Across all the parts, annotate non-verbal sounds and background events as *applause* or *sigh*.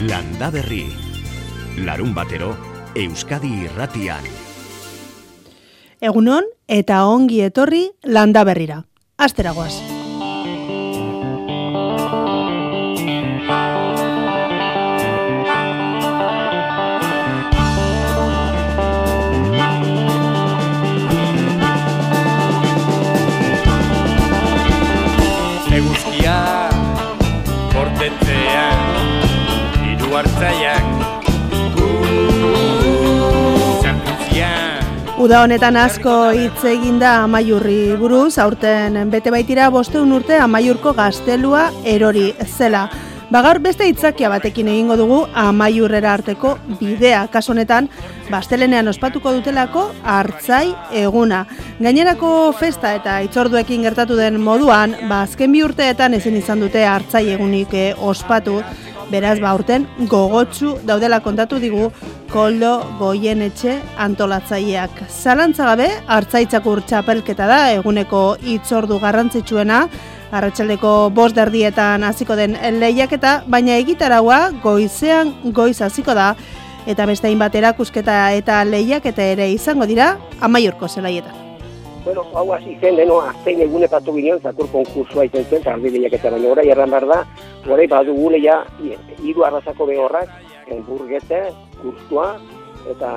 Landa Berri. Larun batero, Euskadi irratian. Egunon eta ongi etorri Landa Berrira. Asteragoaz. Uda honetan asko hitz eginda amaiurri buruz, aurten bete baitira bosteun urte amaiurko gaztelua erori zela. Bagar beste hitzakia batekin egingo dugu amaiurrera arteko bidea. Kaso honetan, bastelenean ospatuko dutelako hartzai eguna. Gainerako festa eta itzorduekin gertatu den moduan, ba, azken bi urteetan ezin izan dute hartzai egunik eh, ospatu. Beraz, ba, urten gogotsu daudela kontatu digu koldo goien etxe antolatzaileak. Zalantza gabe, hartzaitzakur txapelketa da, eguneko itzordu garrantzitsuena, arratsaldeko bost derdietan hasiko den lehiaketa, baina egitaragua goizean goiz hasiko da, eta beste bat erakusketa eta lehiaketa ere izango dira, amaiurko zelaietan. Bueno, hau hasi zen, deno, aztein egune patu ginen, zakur konkursua iten zen, eta ardi lehiaketa baina, orai erran behar da, orai badu gule ja, hiru arrazako behorrak, burgete, kurstua, eta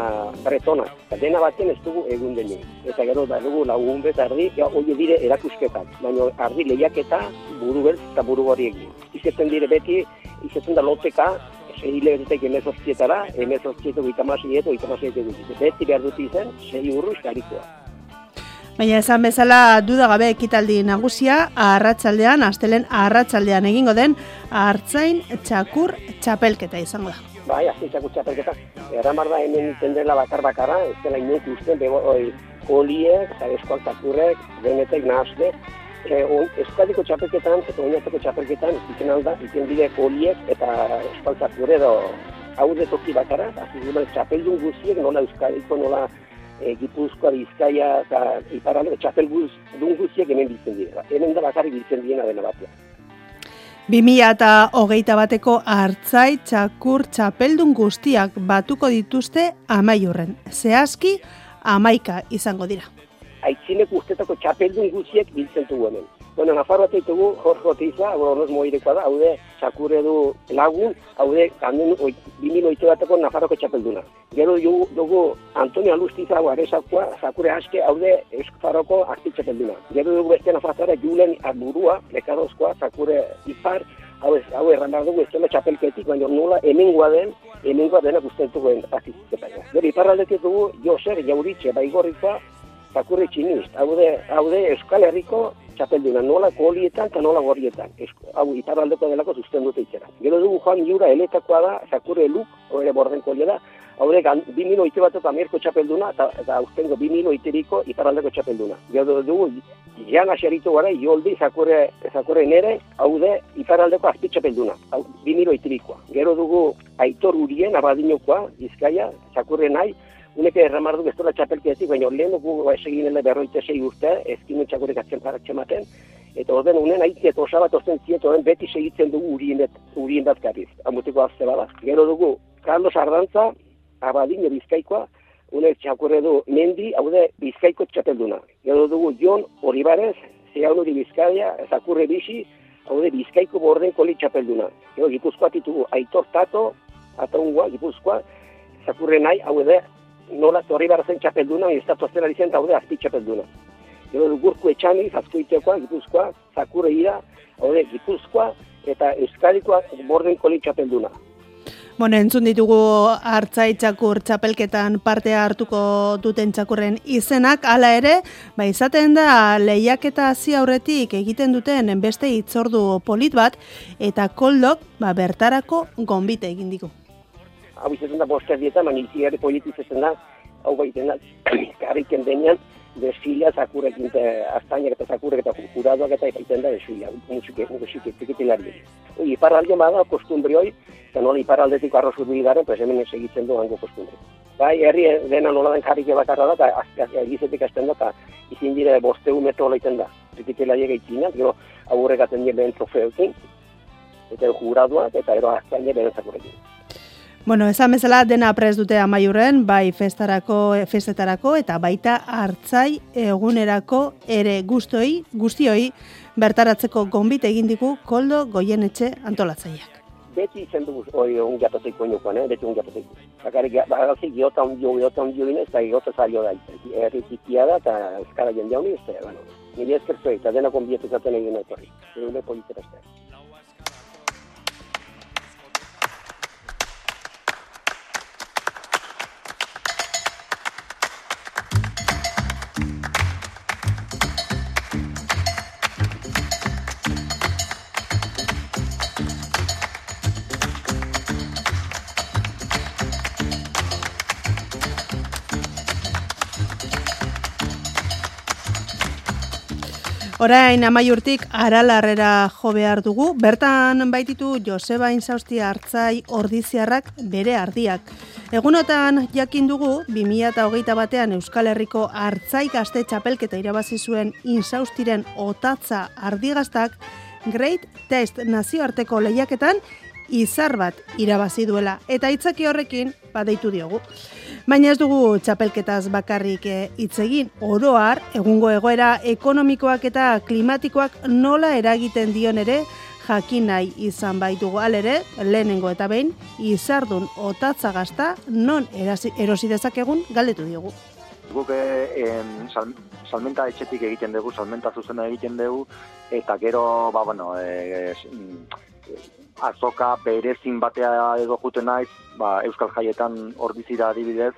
bretona. Eta dena batzen ez dugu egun deni. Eta gero da dugu lagun bet ardi, ja, oie dire erakusketak. Baina ardi lehiaketa buru beltz eta buru hori egin. Izetzen dire beti, izetzen da loteka, sei hilebetetek emezortzietara, emezortzietu gitamasietu, gitamasietu gitamasietu. Beti behar dut izen, sei urru eskarikoa. Baina esan bezala dudagabe ekitaldi nagusia, arratsaldean astelen arratsaldean egingo den, hartzain txakur txapelketa izango da. Bai, azte txakur txapelketa. Erran barra hemen tendrela bakar bakarra, ez dela inok usten, bebo, oi, koliek, eta eskual txakurrek, denetek nahazte. E, Eskaldiko txapelketan, eta oinateko txapelketan, izen alda, izen bide koliek, eta eskual txakurre edo hau toki bakarra, azizimel txapeldun guziek, nola euskadiko, nola e, Gipuzkoa, Bizkaia eta Iparralde, txapel guz, dun guztiak hemen biltzen dira. Hemen da bakarrik biltzen dira dena batean. 2000 eta hogeita bateko hartzai txakur txapeldun guztiak batuko dituzte amaiurren. Zehazki, amaika izango dira. Aitzinek ustetako txapeldun guztiak biltzen dugu hemen. Bueno, Nafarroa teitugu, Jorge Otiza, hor moirekoa da, haude, txakurre du lagun, haude, ganden, bimin oite bateko Nafarroko txapelduna. Gero dugu Antonio Alustiza, hau arezakoa, txakurre aske, haude, Eskufarroko arti txapelduna. Gero dugu beste Nafarroa, Julen Arburua, lekadozkoa, txakurre ipar, hau ez, hau erran behar dugu, ez dela txapelketik, baina nola hemengoa den, hemengoa denak ustentuko den azizketa. Gero iparraldetik dugu, Joser, Jauritxe, Baigorritza, txakurre txinist, haude, haude Euskal Herriko txapelduna nola kolietan eta nola gorrietan. hau, iparraldeko delako zuzten dute itxera. Gero dugu joan jura eletakoa da, zakurre luk, hori borden kolia da, hau da, bi milo bat eta txapelduna, eta, eta ustengo bi milo iteriko iparraldeko txapelduna. Gero dugu, jan asiaritu gara, joldi, zakurre, zakurre nere, hau da, iparraldeko azpi txapelduna, hau, bi. Gero dugu, aitor urien, abadinokoa, izkaia, zakurre nahi, Uneke erramardu bestola txapelketik, baina lehen dugu ba, esegin ele berroite sei urte, ezkin txakurek atzen paratxe maten, eta orden unen haitzi eta osabat ozen zieto beti segitzen dugu urien, urien datzkariz, amutiko azte bada. Gero dugu, Carlos Ardantza, abadine bizkaikoa, une txakurre du mendi, haude bizkaiko txapelduna. Gero dugu Jon Oribarez, honuri bizkaia, zakurre bisi, haude bizkaiko borden koli txapelduna. Gero gipuzkoa titugu Aitor Tato, ataungua, gipuzkoa, zakurre nahi, haude nola torri zen txapelduna, estatu aztera dizen daude azpi txapelduna. Gero gurku etxani, zazkoitekoa, gipuzkoa, zakure ira, haude, gipuzkoa, eta euskadikoa borden koli txapelduna. Bueno, entzun ditugu hartzai txakur txapelketan partea hartuko duten txakurren izenak, hala ere, ba izaten da lehiaketa hasi aurretik egiten duten beste hitzordu polit bat, eta koldok ba, bertarako gonbite egin digu hau izaten da boster dieta, baina izi politi izaten da, hau baiten da, *clears throat* karriken denean, desfila zakurekin, aztainak eta zakurek eta juradoak eta ipaiten da desfila, musike, musike, tikitilari. Iparralde bada kostumbri hoi, eta nola iparraldetik arrozu du idaren, pues hemen egitzen du hango kostumbri. Bai, herri dena nola den jarrike bakarra da, eta egizetik azten da, eta izin dire bosteu metro olaiten da. Tikitilari egeitzina, gero aurrekaten dien lehen trofeokin, eta juraduak, eta ero azkain bere zakurekin. Bueno, esan bezala dena prez dute amaiurren, bai festarako, festetarako eta baita hartzai egunerako ere guztoi, guztioi bertaratzeko gonbit egin digu koldo goienetxe antolatzaileak. Beti izan dugu hori egun gatotik koinukoan, eh? beti egun gatotik. Bakari, bagazi giota ondio, giota ondio inez, eta giota zailo da. Erri tikia da, eta euskara jendea honi, ez da, bueno, nire eskertu eta dena konbietu zaten egin etorri. Egin politera Orain amaiurtik aralarrera jo behar dugu, bertan baititu Joseba Inzausti hartzai ordiziarrak bere ardiak. Egunotan jakin dugu, 2008 batean Euskal Herriko hartzai gazte txapelketa irabazi zuen Inzaustiren otatza ardigaztak, Great Test nazioarteko lehiaketan izar bat irabazi duela eta hitzaki horrekin badeitu diogu. Baina ez dugu txapelketaz bakarrik eh, hitz egin oroar egungo egoera ekonomikoak eta klimatikoak nola eragiten dion ere jakin nahi izan baitugu alere lehenengo eta behin izardun otatza gazta non erasi, erosi dezakegun galdetu diogu. Guk eh, salmenta etxetik egiten dugu, salmenta zuzena egiten dugu, eta gero, ba, bueno, e, azoka berezin batea edo juten naiz, ba, Euskal Jaietan ordizira adibidez,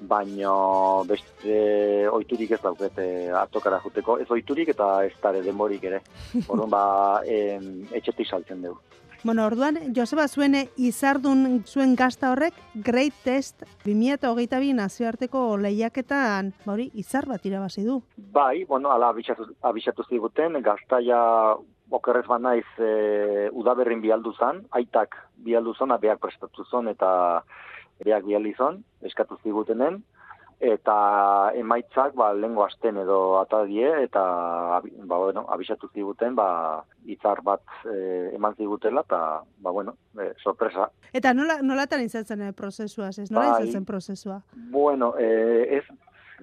baino beste oiturik ez dauket azokara juteko. Ez oiturik eta ez tare denborik ere. *laughs* Orduan ba, em, etxetik saltzen dugu. Bueno, orduan, Joseba zuen izardun zuen gazta horrek Great Test 2008 nazioarteko lehiaketan hori izar bat irabazi du. Bai, bueno, ala abisatu, abisatu ziguten, gaztaia okerrez bat naiz e, udaberrin bialdu zan, aitak bialdu zan, beak prestatu zon eta beak bialdi zon, eskatu zigutenen, eta emaitzak ba, lengo asten edo atadie, eta ba, bueno, abisatu ziguten, ba, itzar bat e, eman zigutela, eta ba, bueno, e, sorpresa. Eta nola, nolatan izatzen e, prozesua, ez? Nola bai, izatzen prozesua? Bueno, e, ez,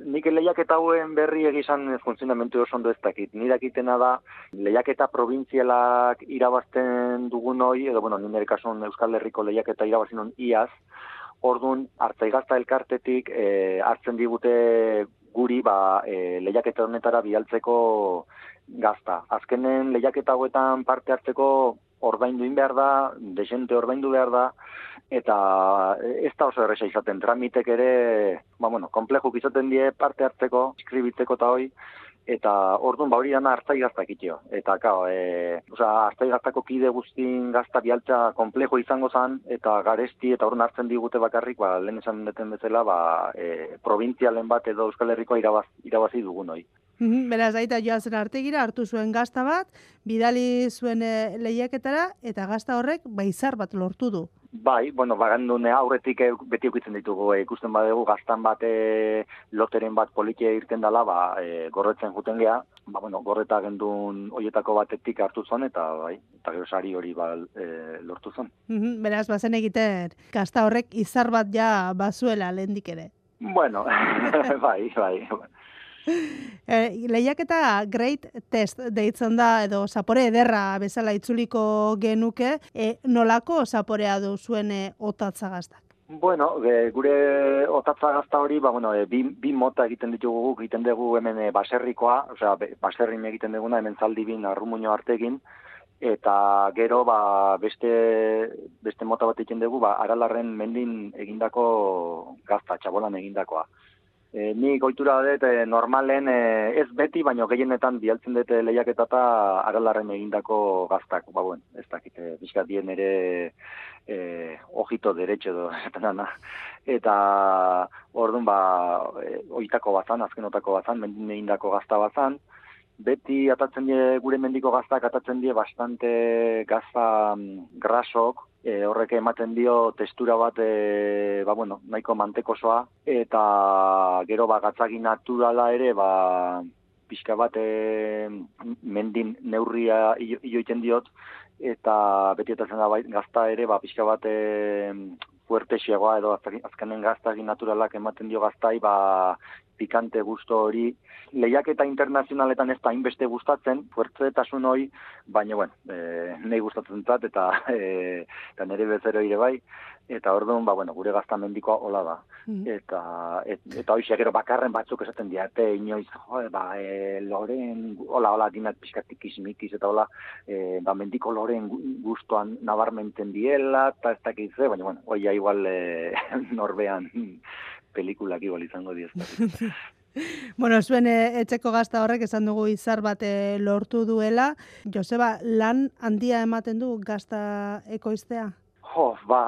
nik lehiaketa hauen berri egizan funtzionamentu oso ondo ez dakit. Ni dakitena da, lehiaketa provintzialak irabazten dugun hoi, edo, bueno, nire kasun Euskal Herriko lehiaketa irabazin iaz, orduan, hartzaigazta elkartetik e, hartzen digute guri, ba, e, lehiaketa honetara bialtzeko gazta. Azkenen lehiaketa hauetan parte hartzeko ordaindu behar da, desente ordaindu behar da, eta ez da oso erresa izaten tramitek ere, ba, bueno, komplejo izaten die parte hartzeko, eskribitzeko eta hoi, eta orduan ba hori dana hartzai gaztak itio. Eta, kao, e, oza, hartzai gaztako kide guztin gazta bialtza komplejo izango zan, eta garesti, eta orduan hartzen digute bakarrik, ba, lehen esan deten bezala, ba, e, provintzialen bat edo Euskal Herriko irabaz, irabazi dugun hoi. Beraz, aita joazen artegira, hartu zuen gazta bat, bidali zuen e, lehiaketara, eta gazta horrek baizar bat lortu du. Bai, bueno, bagandune aurretik beti ukitzen ditugu, e, ikusten badegu gaztan bat e, loteren bat politia irten dela, ba, e, gorretzen juten gea, ba, bueno, gorreta gendun oietako batetik hartu zuen, eta bai, eta gero sari hori ba, e, lortu zuen. Beraz, bazen egiten, gazta horrek izar bat ja bazuela lehendik ere. Bueno, *laughs* bai, bai, bai. *laughs* E, lehiaketa Great Test deitzen da, edo zapore ederra bezala itzuliko genuke, e, nolako zaporea du zuen e, otatza gaztak? Bueno, gure otatza gazta hori, ba, bueno, e, bi, bi mota egiten ditugu egiten dugu hemen e, baserrikoa, osea, baserrin egiten duguna, hemen zaldi bin, arrumuño artegin, eta gero ba, beste, beste mota bat egiten dugu, ba, aralarren mendin egindako gazta, txabolan egindakoa. E, ni goitura dut e, normalen e, ez beti, baino gehienetan bialtzen dute lehiaketa eta aralarren egindako gaztak. Ba, buen, ez dakit, e, bizkat bien ere e, ojito derecho edo. *laughs* Eta orduan, ba, e, oitako bazan, azkenotako bazan, mendin egindako gazta bazan. Beti atatzen die, gure mendiko gaztak atatzen die bastante gazta mm, grasok, e, horrek ematen dio testura bat e, ba, bueno, nahiko mantekosoa. Eta gero ba gatzagi naturala ere ba pixka bat e, mendin neurria ioiten diot, eta beti eta zen da bai, gazta ere, ba, pixka bat e, fuertexeagoa edo azkenen gaztagi naturalak ematen dio gaztai, ba, pikante gusto hori, lehiaketa internazionaletan ez da inbeste gustatzen, fuertzetasun hori, baina, bueno, e, nahi gustatzen zat, eta, *laughs* e, eta nire bezero ire bai, eta orduan, ba, bueno, gure gazta mendikoa hola da. Mm. Eta, et, eta hori gero bakarren batzuk esaten diate, inoiz, jo, ba, e, loren, hola, hola, dinat pixkatik izmikiz, eta hola, e, ba, mendiko loren gustoan nabarmenten diela, eta ez dakitze, baina, bueno, oia igual e, *laughs* norbean pelikulak igual izango diez. *laughs* bueno, zuen eh, etxeko gazta horrek esan dugu izar bat eh, lortu duela. Joseba, lan handia ematen du gazta ekoiztea? Jo, ba,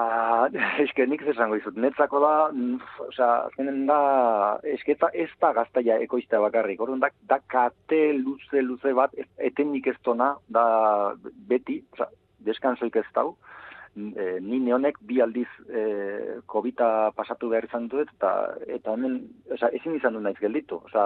*laughs* eske nik zesango izut, netzako da, mm, osea, zenen da, eske eta ez da gaztaia ekoiztea bakarrik, orduan da, da kate luze luze bat, etenik ez tona, da beti, osea, deskansoik ez dau, e, ni neonek bi aldiz e, covid pasatu behar izan duet, eta, eta hemen, oza, ezin izan du naiz gelditu. Oza,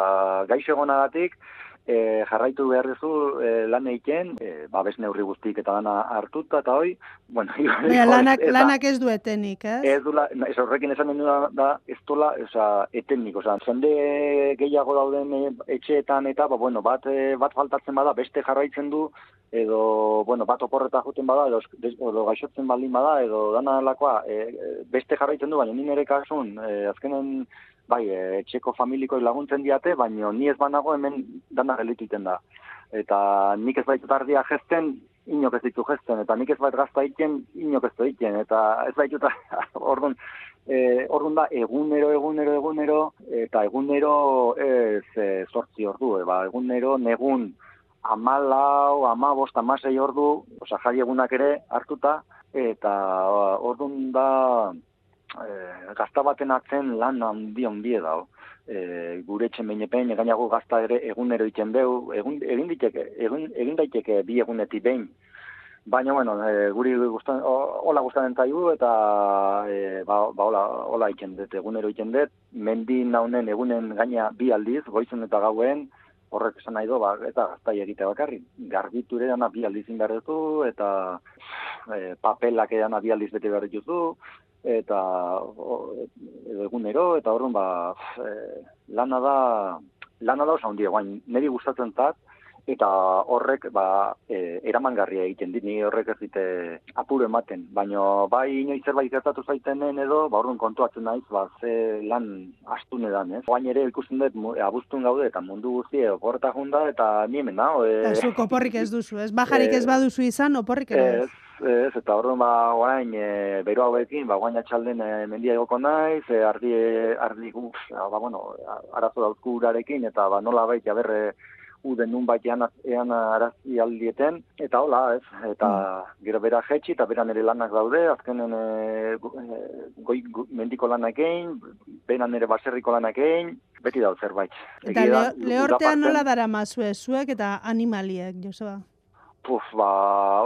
gaixo egonagatik, e, jarraitu behar duzu e, lan eiken, e, babes neurri guztik eta dana hartuta eta hoi, bueno, *laughs* Baina, lanak, lanak ez du etenik, ez? Ez du, ez horrekin esan den da, ez dola, oza, etenik, oza, zende gehiago dauden e, etxeetan eta, ba, bueno, bat, e, bat faltatzen bada, beste jarraitzen du, edo, bueno, bat oporreta juten bada, edo, edo gaixotzen baldin bada, edo dana lakoa, e, beste jarraitzen du, baina nire kasun, e, azkenen, bai, e, etxeko familiko laguntzen diate, baina ni ez banago hemen dana gelituten da. Eta nik ez baitut ardia gesten, inok ez ditu gesten, eta nik ez bait gazta iken, inok ez iken, eta ez baitut, *laughs* orduan, e, orduan da, egunero, egunero, egunero, eta egunero ez e, sortzi ordu, e, ba, egunero, negun, amalau, amabost, amasei ordu, oza, jai egunak ere hartuta, eta orduan da, e, gazta baten atzen lan handi handi dago. E, gure etxen behin egainago gazta ere egunero iten behu, egun, egin, diteke, egin, egin daiteke bi egunetik behin. Baina, bueno, e, guri gustan, hola gustatzen zaigu eta e, ba, ba hola, hola iten dut, egunero iten dut, mendi naunen egunen gaina bi aldiz, goizun eta gauen, horrek esan nahi do, ba, eta gaztai egite bakarri. Garbitu ere dana bi aldiz dutu, eta e, papelak edana bi aldiz bete behar dituzu, eta o, edo egunero eta orrun ba e, lana da lana da oso handia guain neri gustatzen zat eta horrek ba e, eramangarria egiten dit ni horrek ez dite apuro ematen. Baino bai inoiz zerbait gertatu zaitenen edo ba orrun kontuatzen naiz ba ze lan astune dan ez? Guain ere ikusten dut abuztun gaude eta mundu guztie oporta junda eta ni hemen da e, zu oporrik ez duzu ez? Bajarik ez baduzu izan oporrik ez ez, eta orduan ba, orain, e, beru hauekin, ba, guain atxalden e, mendia egoko naiz, e, ardi, ardi, uf, ba, bueno, arazo dauzku urarekin, eta ba, nola baita berre, uden nun bat ean, ean arazi aldieten, eta hola, ez, eta mm. gero bera jetxi, eta bera nire lanak daude, azkenen e, goi, mendiko lanak egin, bera nire baserriko lanak egin, beti dauz zerbait. Eta lehortean nola dara mazue, zuek eta animaliek, Joseba? Puf, ba,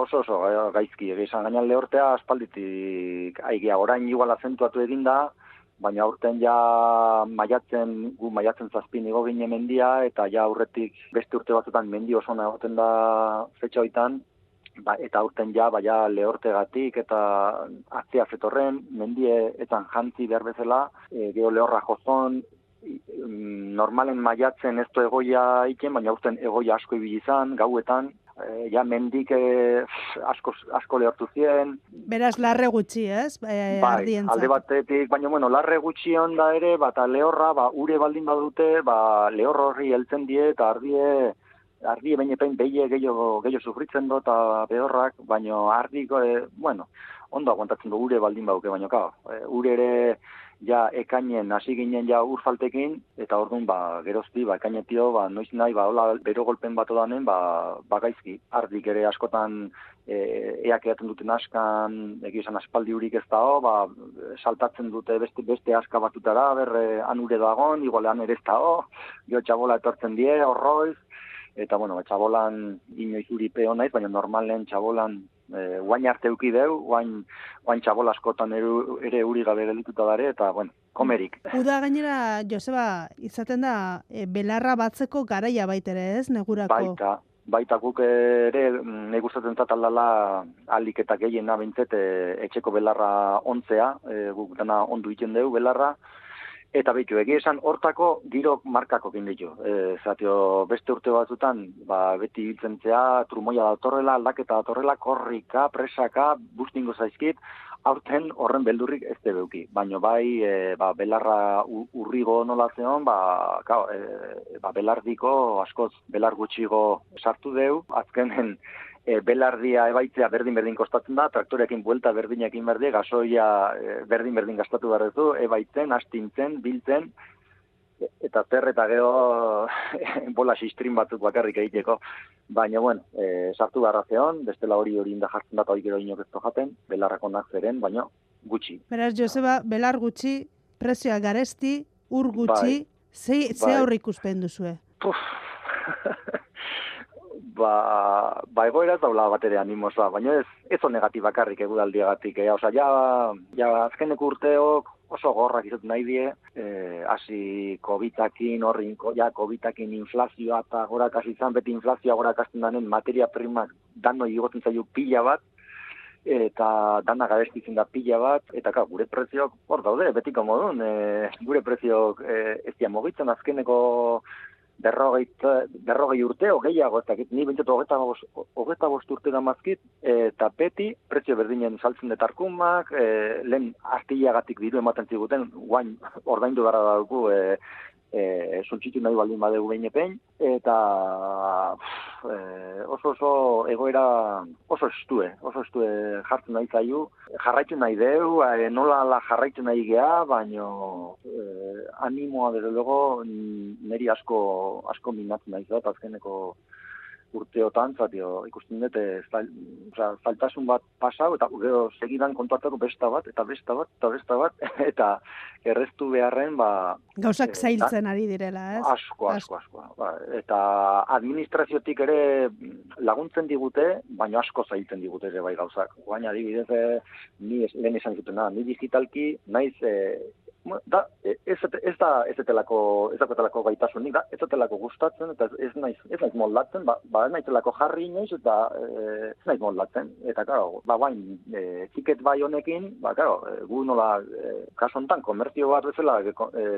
oso oso gaizki, egizan gainan lehortea aspalditik aigia, orain igual azentuatu egin baina aurten ja maiatzen, gu maiatzen zazpin igo gine mendia, eta ja aurretik beste urte batzutan mendi oso egoten da fetxa hoitan, ba, eta aurten ja, ba, ja lehortegatik eta atzea fetorren, mendie etan jantzi behar bezala, e, geho lehorra jozon, normalen maiatzen ez du egoia iken, baina aurten egoia asko ibilizan, gauetan, e, ja mendik e, asko, asko lehortu zien. Beraz, larre gutxi, ez? E, bai, alde batetik, baina, bueno, larre gutxi da ere, bata lehorra, ba, ure baldin badute, ba, lehor horri heltzen die, eta ardie, ardie baina pein behie gehiago, gehiago sufritzen dut, eta behorrak, baina ardiko, e, bueno, ondo aguantatzen du ure baldin baduke, baina, ka, e, ure ere, ja ekainen hasi ginen ja urfaltekin eta ordun ba gerozti ba ekainetio ba noiz nahi ba hola bero golpen bat odanen ba bagaizki ardik ere askotan e, eak eaten duten askan egi esan aspaldi hurik ez dago ba saltatzen dute beste beste aska batutara berre anure dagon igualean ere ez dago jo txabola etortzen die horroiz eta bueno, txabolan inoiz uri peo naiz, baina normalen txabolan e, arte euki deu, guain, guain txabol askotan ere, ere uri gabe gelituta dare, eta, bueno, komerik. Uda gainera, Joseba, izaten da, e, belarra batzeko garaia baitere ez, negurako? Baita, baita guk ere, mm, nahi gustatzen zat aldala alik eta gehiena bintzet e, etxeko belarra ontzea, e, guk dana ondu iten dugu belarra, Eta behitu, egia esan, hortako giro markako ditu. E, zatio, beste urte batzutan, ba, beti hiltzen zea, trumoia datorrela, aldaketa datorrela, korrika, presaka, bustingo zaizkit, aurten horren beldurrik ez beuki. Baina bai, e, ba, belarra urrigo nola zeon, ba, kao, e, ba, belardiko, askoz, belar gutxigo sartu deu, azkenen, e, belardia ebaitzea berdin-berdin kostatzen da, traktorekin buelta berdinekin berdin, gasoia e, berdin-berdin gastatu behar duzu, ebaitzen, astintzen, biltzen, eta zer eta geho *laughs* bola sistrin batzuk bakarrik egiteko. Baina, bueno, e, sartu garra zeon, bestela hori hori inda jartzen data gero inok ez jaten, belarrak onak zeren, baina gutxi. Beraz, Joseba, belar gutxi, prezioa garesti, ur gutxi, bai. ze, ze bai. aurrik uspen duzue? Puf. *laughs* ba, ba egoera ez daula bat ere animosa, baina ez, ez o negatibakarrik egudaldiagatik, eh? Osa, ja, ja azkeneko urteok oso gorrak izaten nahi die, eh, hasi COVID-akin, horrin, ja, COVID-akin inflazioa eta gora izan, beti inflazioa gora kasten danen materia primak dano igotzen zaio pila bat, eta dana garestitzen da pila bat, eta ka, gure preziok hor daude, betiko modun, e, gure preziok e, ez diamogitzen azkeneko berrogei, berrogei urte, ogeiago, dakit, ni bintzatu hogeita bost, hogeita bost urte da mazkit, eta beti, prezio berdinen saltzen detarkumak, e, lehen artillagatik diru ematen ziguten, guain ordaindu gara dugu, e, e, suntxitu nahi baldin badegu behin epein, eta e, oso oso egoera oso estue, oso estue jartzen nahi zaiu, jarraitu nahi deu, e, nola la jarraitu nahi gea, baino e, animoa desde luego niri asko, asko minatzen nahi zait, azkeneko urteotan, zatio, ikusten dute, faltasun bat pasau, eta gero segidan kontuatako besta bat, eta besta bat, eta besta bat, *laughs* eta erreztu beharren, ba... Gauzak e, zailtzen ari direla, ez? Asko, asko, asko. Ba, eta administraziotik ere laguntzen digute, baina asko zailtzen digute ere bai gauzak. Baina adibidez, eh, ni lehen izan zutena, ni digitalki, naiz, eh, da, e, ez, ez da ez etelako, ez da gaitasunik, da, ez etelako gustatzen, eta ez naiz, ez naiz moldatzen, ba, ba ez naizelako jarri inoiz, eta e, ez naiz moldatzen. Eta, karo, ba, bain, e, tiket bai honekin, ba, karo, e, gu nola, e, kasontan, komertzio bat bezala, e,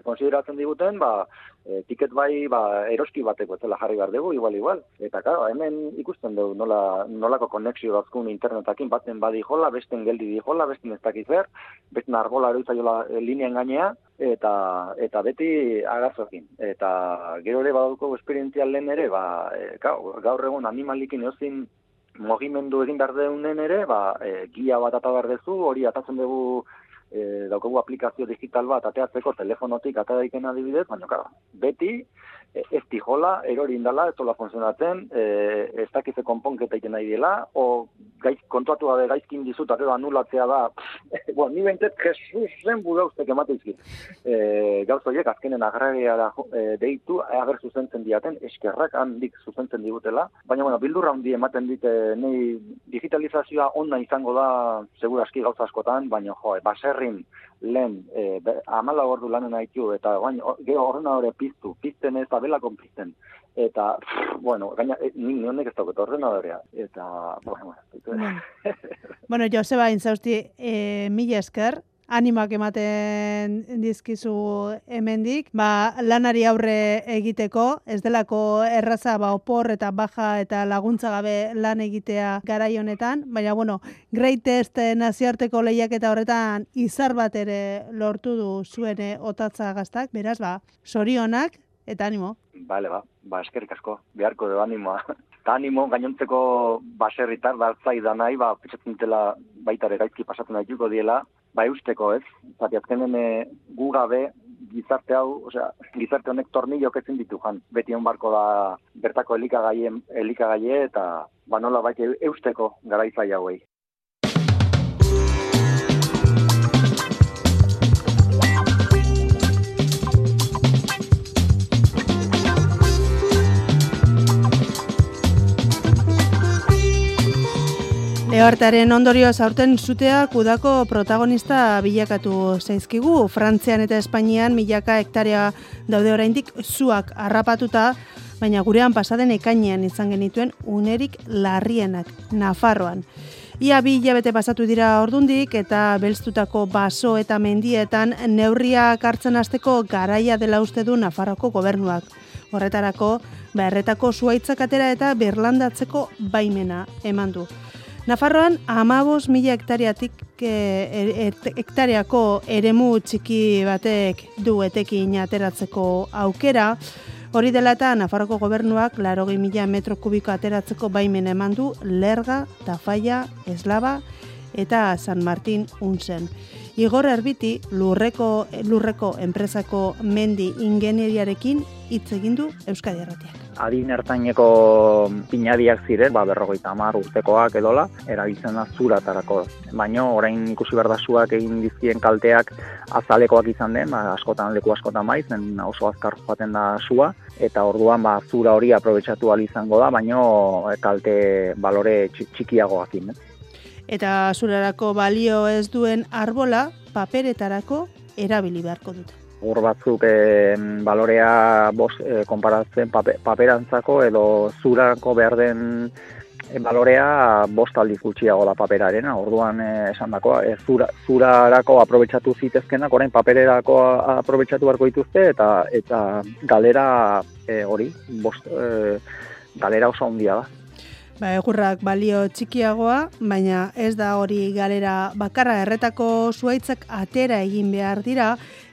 konsideratzen diguten, ba, e, tiket bai, ba, eroski bateko, ez jarri behar dugu, igual, igual. Eta, karo, hemen ikusten dugu, nola, nolako konexio dazkun internetakin, baten badi jola, besten geldi di jola, besten ez dakiz ber, besten argola eroitzaiola e, linean gainea, eta eta beti agazokin. Eta gero ere baduko esperientzia lehen ere, ba, e, gaur egun animalikin eozin mogimendu egin behar deunen ere, ba, e, gia bat ata behar dezu, hori atatzen dugu e, daukagu aplikazio digital bat ateatzeko telefonotik atadaiken adibidez, baina kara, beti ez tijola, erori indala, ez tola funtzionatzen, e, ez dakize konponketa iten nahi dela, o gaiz, kontuatu gabe gaizkin dizut, gero anulatzea da, *laughs* bueno, ni bentet, Jesus zen buda ustek emateizki. E, gauz horiek, azkenen agraria e, deitu, ager zuzentzen diaten, eskerrak handik zuzentzen digutela, baina, bueno, bildurra handi ematen dite, nei digitalizazioa onna izango da, seguraski gauza askotan, baina, jo, baserrin, lehen e, amala ordu lanen haitu, eta bain, geho horrena hori piztu, pizten ez da belakon pizten. Eta, bueno, gaina, e, ni honek ez dauket horrena Eta, bueno, bueno. bueno Joseba, inzausti, e, mila esker, animak ematen dizkizu hemendik, ba, lanari aurre egiteko, ez delako erraza ba, opor eta baja eta laguntza gabe lan egitea garai honetan, baina bueno, greatest naziarteko lehiak eta horretan izar bat ere lortu du zuene otatza gaztak, beraz ba, sorionak eta animo. Bale, ba, ba, eskerrik asko, beharko du animoa. *laughs* Eta animo, gainontzeko baserritar, dartzai da nahi, ba, petxatzen dela baitare gaizki pasatzen daituko diela, ba eusteko, ez? Zati azkenen e, gu gabe gizarte hau, osea, gizarte honek tornillo ezin ditu jan. Beti on barko da bertako elikagaie, elikagaie eta ba nola baite eusteko garaizai hauei. Lehoartaren ondorio zaurten zuteak udako protagonista bilakatu zaizkigu. Frantzian eta Espainian milaka hektarea daude oraindik zuak harrapatuta, baina gurean pasaden ekainean izan genituen unerik larrienak, Nafarroan. Ia bi hilabete pasatu dira ordundik eta belztutako baso eta mendietan neurriak hartzen hasteko garaia dela uste du Nafarroko gobernuak. Horretarako, beharretako zuaitzak atera eta berlandatzeko baimena eman du. Nafarroan, amabos mila hektariatik e, hektareako eremu txiki batek du etekin ateratzeko aukera. Hori dela eta Nafarroko gobernuak larogei mila metro kubiko ateratzeko baimen eman du Lerga, Tafaia, Eslaba eta San Martin unzen. Igor Erbiti lurreko, lurreko enpresako mendi ingenieriarekin hitz egin du Euskadi Erratiak adin ertaineko pinadiak ziren, ba, berrogeita hamar urtekoak edola, erabiltzen da zuratarako. Baina orain ikusi berdasuak egin dizkien kalteak azalekoak izan den, ba, askotan leku askotan maiz, oso azkar joaten da sua, eta orduan ba, zura hori aprobetsatu izango da, baina kalte balore txikiagoak eh? Eta zurarako balio ez duen arbola, paperetarako erabili beharko dute ur batzuk e, balorea bos, e, konparatzen paperantzako edo zurako behar den e, balorea bost aldiz gutxiago da paperarena, orduan e, esan dakoa, e, zura, zurarako aprobetsatu zitezkenak, orain papererako aprobetsatu beharko dituzte, eta eta galera e, hori, bost, e, galera oso handia da. Ba, egurrak balio txikiagoa, baina ez da hori galera bakarra. Erretako zuaitzak atera egin behar dira,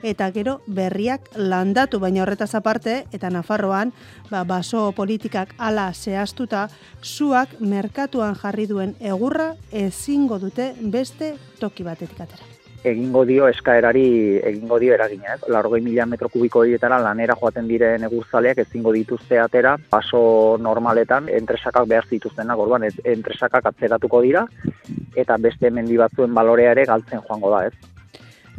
eta gero berriak landatu, baina horretaz aparte, eta Nafarroan, ba, baso politikak ala zehaztuta, zuak merkatuan jarri duen egurra ezingo dute beste toki batetik atera egingo dio eskaerari egingo dio eragina, ez? Largoi mila metro kubiko horietara lanera joaten diren egurzaleak ezingo dituzte atera, paso normaletan entresakak behar zituztenak, orduan entresakak atzeratuko dira, eta beste mendi batzuen balorea ere galtzen joango da, ez?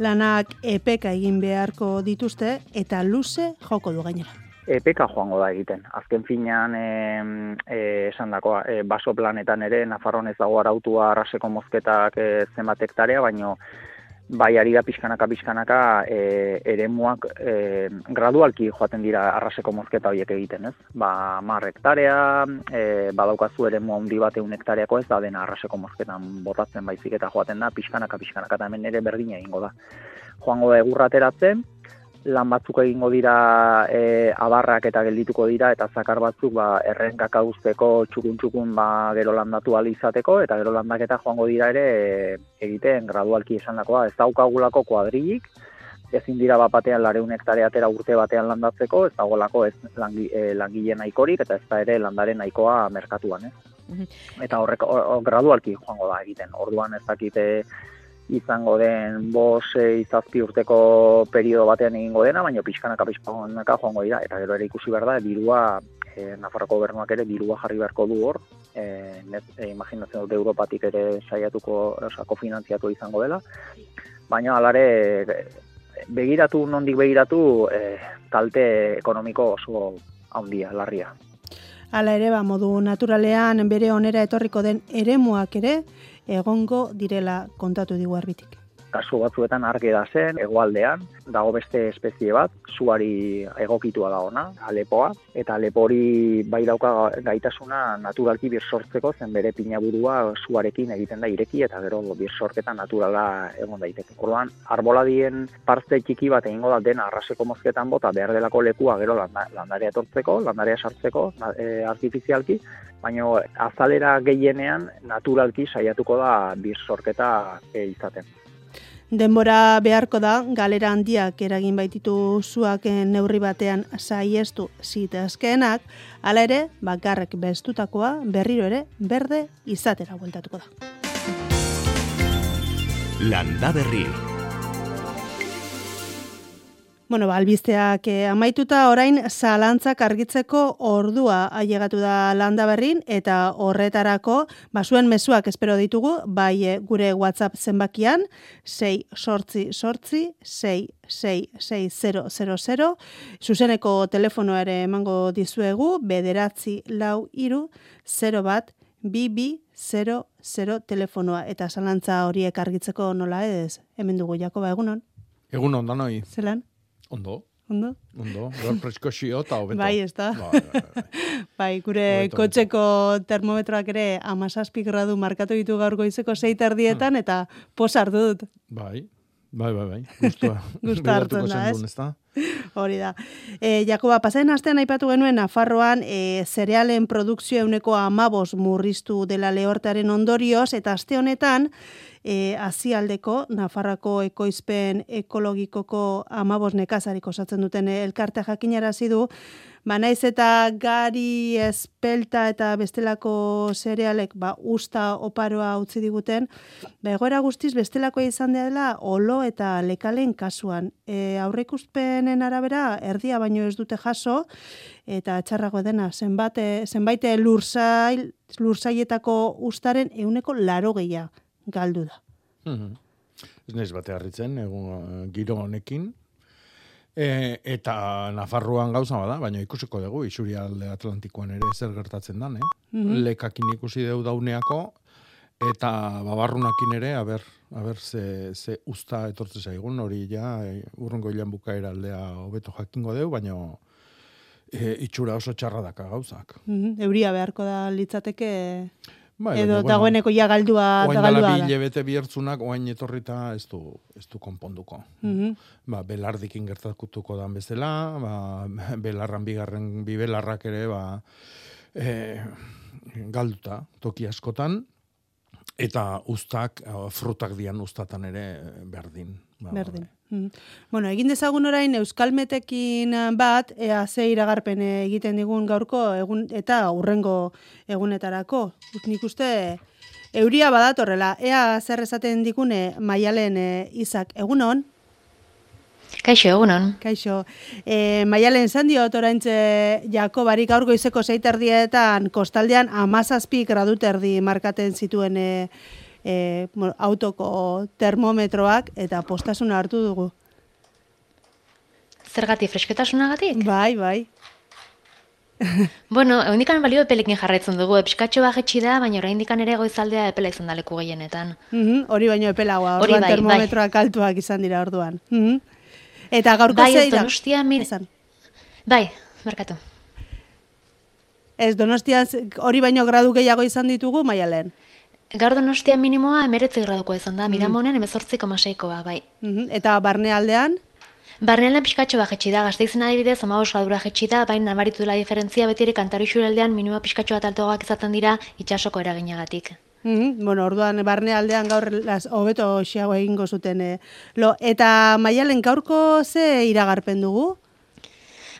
Lanak epeka egin beharko dituzte, eta luze joko du gainera. Epeka joango da egiten. Azken finean, e, e, esan dakoa, e, baso planetan ere, Nafarroan ez dago arautua arraseko mozketak e, zenbat hektarea, baino bai ari da pixkanaka pixkanaka e, eremuak e, gradualki joaten dira arraseko mozketa horiek egiten, ez? Ba, mar hektarea, e, badaukazu eremu handi bat egun hektareako ez da dena arraseko mozketan botatzen baizik eta joaten da pixkanaka pixkanaka eta hemen ere berdina egingo da. Joango da egurrateratzen, lan batzuk egingo dira e, abarrak eta geldituko dira eta zakar batzuk ba errenkak usteko txukun txukun ba gero landatu al izateko eta gero landaketa joango dira ere e, egiten gradualki esandakoa. Ez daukagulako kuadrilik ezin dira bat batean lareun hektare atera urte batean landatzeko ez dagoelako ez langi, e, langile nahikorik eta ez da ere landaren nahikoa merkatuan eh? eta horrek gradualki joango da egiten. Orduan ez dakite izango den bos e, izazpi urteko periodo batean egingo dena, baina pixkanaka pixkanaka joango dira, eta gero ere ikusi behar da, dirua, e, Nafarroko gobernuak ere dirua jarri beharko du hor, e, net, e, imaginatzen dut Europatik ere saiatuko, osako finanziatu izango dela, baina alare begiratu, nondik begiratu, e, kalte ekonomiko oso handia, larria. Hala ere, ba, modu naturalean bere onera etorriko den eremuak ere, egongo direla kontatu digu arbitik kasu batzuetan argi da zen, egoaldean, dago beste espezie bat, zuari egokitua da ona, alepoa, eta alepo hori bai dauka gaitasuna naturalki bir sortzeko, zen bere pinaburua zuarekin egiten da ireki, eta gero bir sorketa naturala egon daiteke. Orduan, arboladien parte txiki bat egingo da dena arraseko mozketan bota behar delako lekua gero landarea etortzeko, landarea sartzeko, e, artifizialki, baina azalera gehienean naturalki saiatuko da bir sorketa e, izaten. Denbora beharko da, galera handiak eragin baititu zuak neurri batean saiestu zitezkeenak, hala ere, bakarrek bestutakoa berriro ere berde izatera bueltatuko da. Landa berri. Bueno, ba, albisteak eh, amaituta orain zalantzak argitzeko ordua ailegatu da landa berrin eta horretarako basuen mezuak espero ditugu bai eh, gure WhatsApp zenbakian 6 sortzi sortzi 6 66000 zuzeneko telefonoa ere emango dizuegu bederatzi lau iru 0 bat bibi 00 telefonoa. Eta zalantza horiek argitzeko nola ez, hemen dugu Jakoba egunon. Egun onda noi. Zelan? Ondo. Ondo? Ondo. Gaur presko xio eta hobeto. Bai, ez da. Bai, bai, bai. Bai, *laughs* gure Hobeto, kotxeko termometroak ere amazazpi gradu markatu ditu gaur goizeko zeiterdietan, Hmm. eta pos hartu dut. Bai, bai, bai, bai. Gustua. *laughs* Hartzen Begiratuko da, zendun, ez? ezta? *laughs* Hori da. E, Jakoba, pasaren astean aipatu genuen Nafarroan e, zerealen produkzio euneko amabos murriztu dela lehortearen ondorioz, eta aste honetan, e, azialdeko, Nafarrako ekoizpen ekologikoko amabos nekazarik osatzen duten elkarte jakinarazi du, ba naiz eta gari espelta eta bestelako zerealek ba, usta oparoa utzi diguten, ba, egoera guztiz bestelakoa izan dela olo eta lekalen kasuan. E, aurreikuspenen arabera, erdia baino ez dute jaso, eta txarrago dena, zenbat, zenbait lursail, lursailetako ustaren euneko laro gehiago galdu da. Mhm. Ez naiz bate harritzen, egun eh, giro honekin. E, eta Nafarroan gauza bada, baina ikusiko dugu, isurialde Atlantikoan ere zer gertatzen dan, eh? Mhm. Lekakin ikusi deu dauneako, eta babarrunakin ere, aber, aber ze, ze usta etortze zaigun, hori ja, e, urrungo hilan bukaera aldea hobeto jakingo deu, baina e, itxura oso txarra daka gauzak. Mhm, Euria beharko da litzateke Bai, edo bueno, dagoeneko ja galdua da galdua da. hilabete biertzunak, oain etorrita ez du, ez du konponduko. Mhm. Ba, belardikin gertatuko dan bezala, ba, belarran bigarren bi belarrak ere, ba, e, galduta toki askotan, eta ustak, eh, frutak dian ustatan ere eh, berdin. Ba, Berdin. Mhm. Bueno, egin dezagun orain Euskalmetekin bat, ea ze iragarpen egiten digun gaurko egun eta urrengo egunetarako. Nik uste euria badatorrela. Ea zer esaten digune Maialen e, Izak egunon. Kaixo, egunon. Kaixo, e, maialen zan diot oraintze Jakobari gaur goizeko zeiterdietan kostaldean amazazpi gradu terdi markaten zituen e, e, bueno, autoko termometroak eta postasuna hartu dugu. Zergatik fresketasunagatik? Bai, bai. *laughs* Bueno, egundikan balio epelekin jarraitzen dugu, epskatxo bajetxi da, baina oraindikan ere goizaldea epela izan da leku gehienetan. Mhm, hori baino epelagoa, Hori orduan bai, bai. termometroak altuak izan dira orduan. Mhm. Eta gaurko Bai, zeira- Donostia min- Esan. Bai, merkatu. Ez Donostian hori baino gradu gehiago izan ditugu maialen. Gaur donostia minimoa emeretzi gradukoa izan da, miramonen emezortziko maseikoa, bai. Mhm, Eta barnealdean, Barnealdean pixkatxo bajetxi da, gazteizen adibidez, amabos gradura jetxi da, baina nabaritu dela diferentzia beti ere kantarixuraldean minimo pixkatxo bat altoagoak izaten dira itxasoko eraginagatik. Mhm, bueno, orduan barnealdean gaur las hobeto xiago egingo zuten eh, lo eta maialen gaurko ze iragarpen dugu?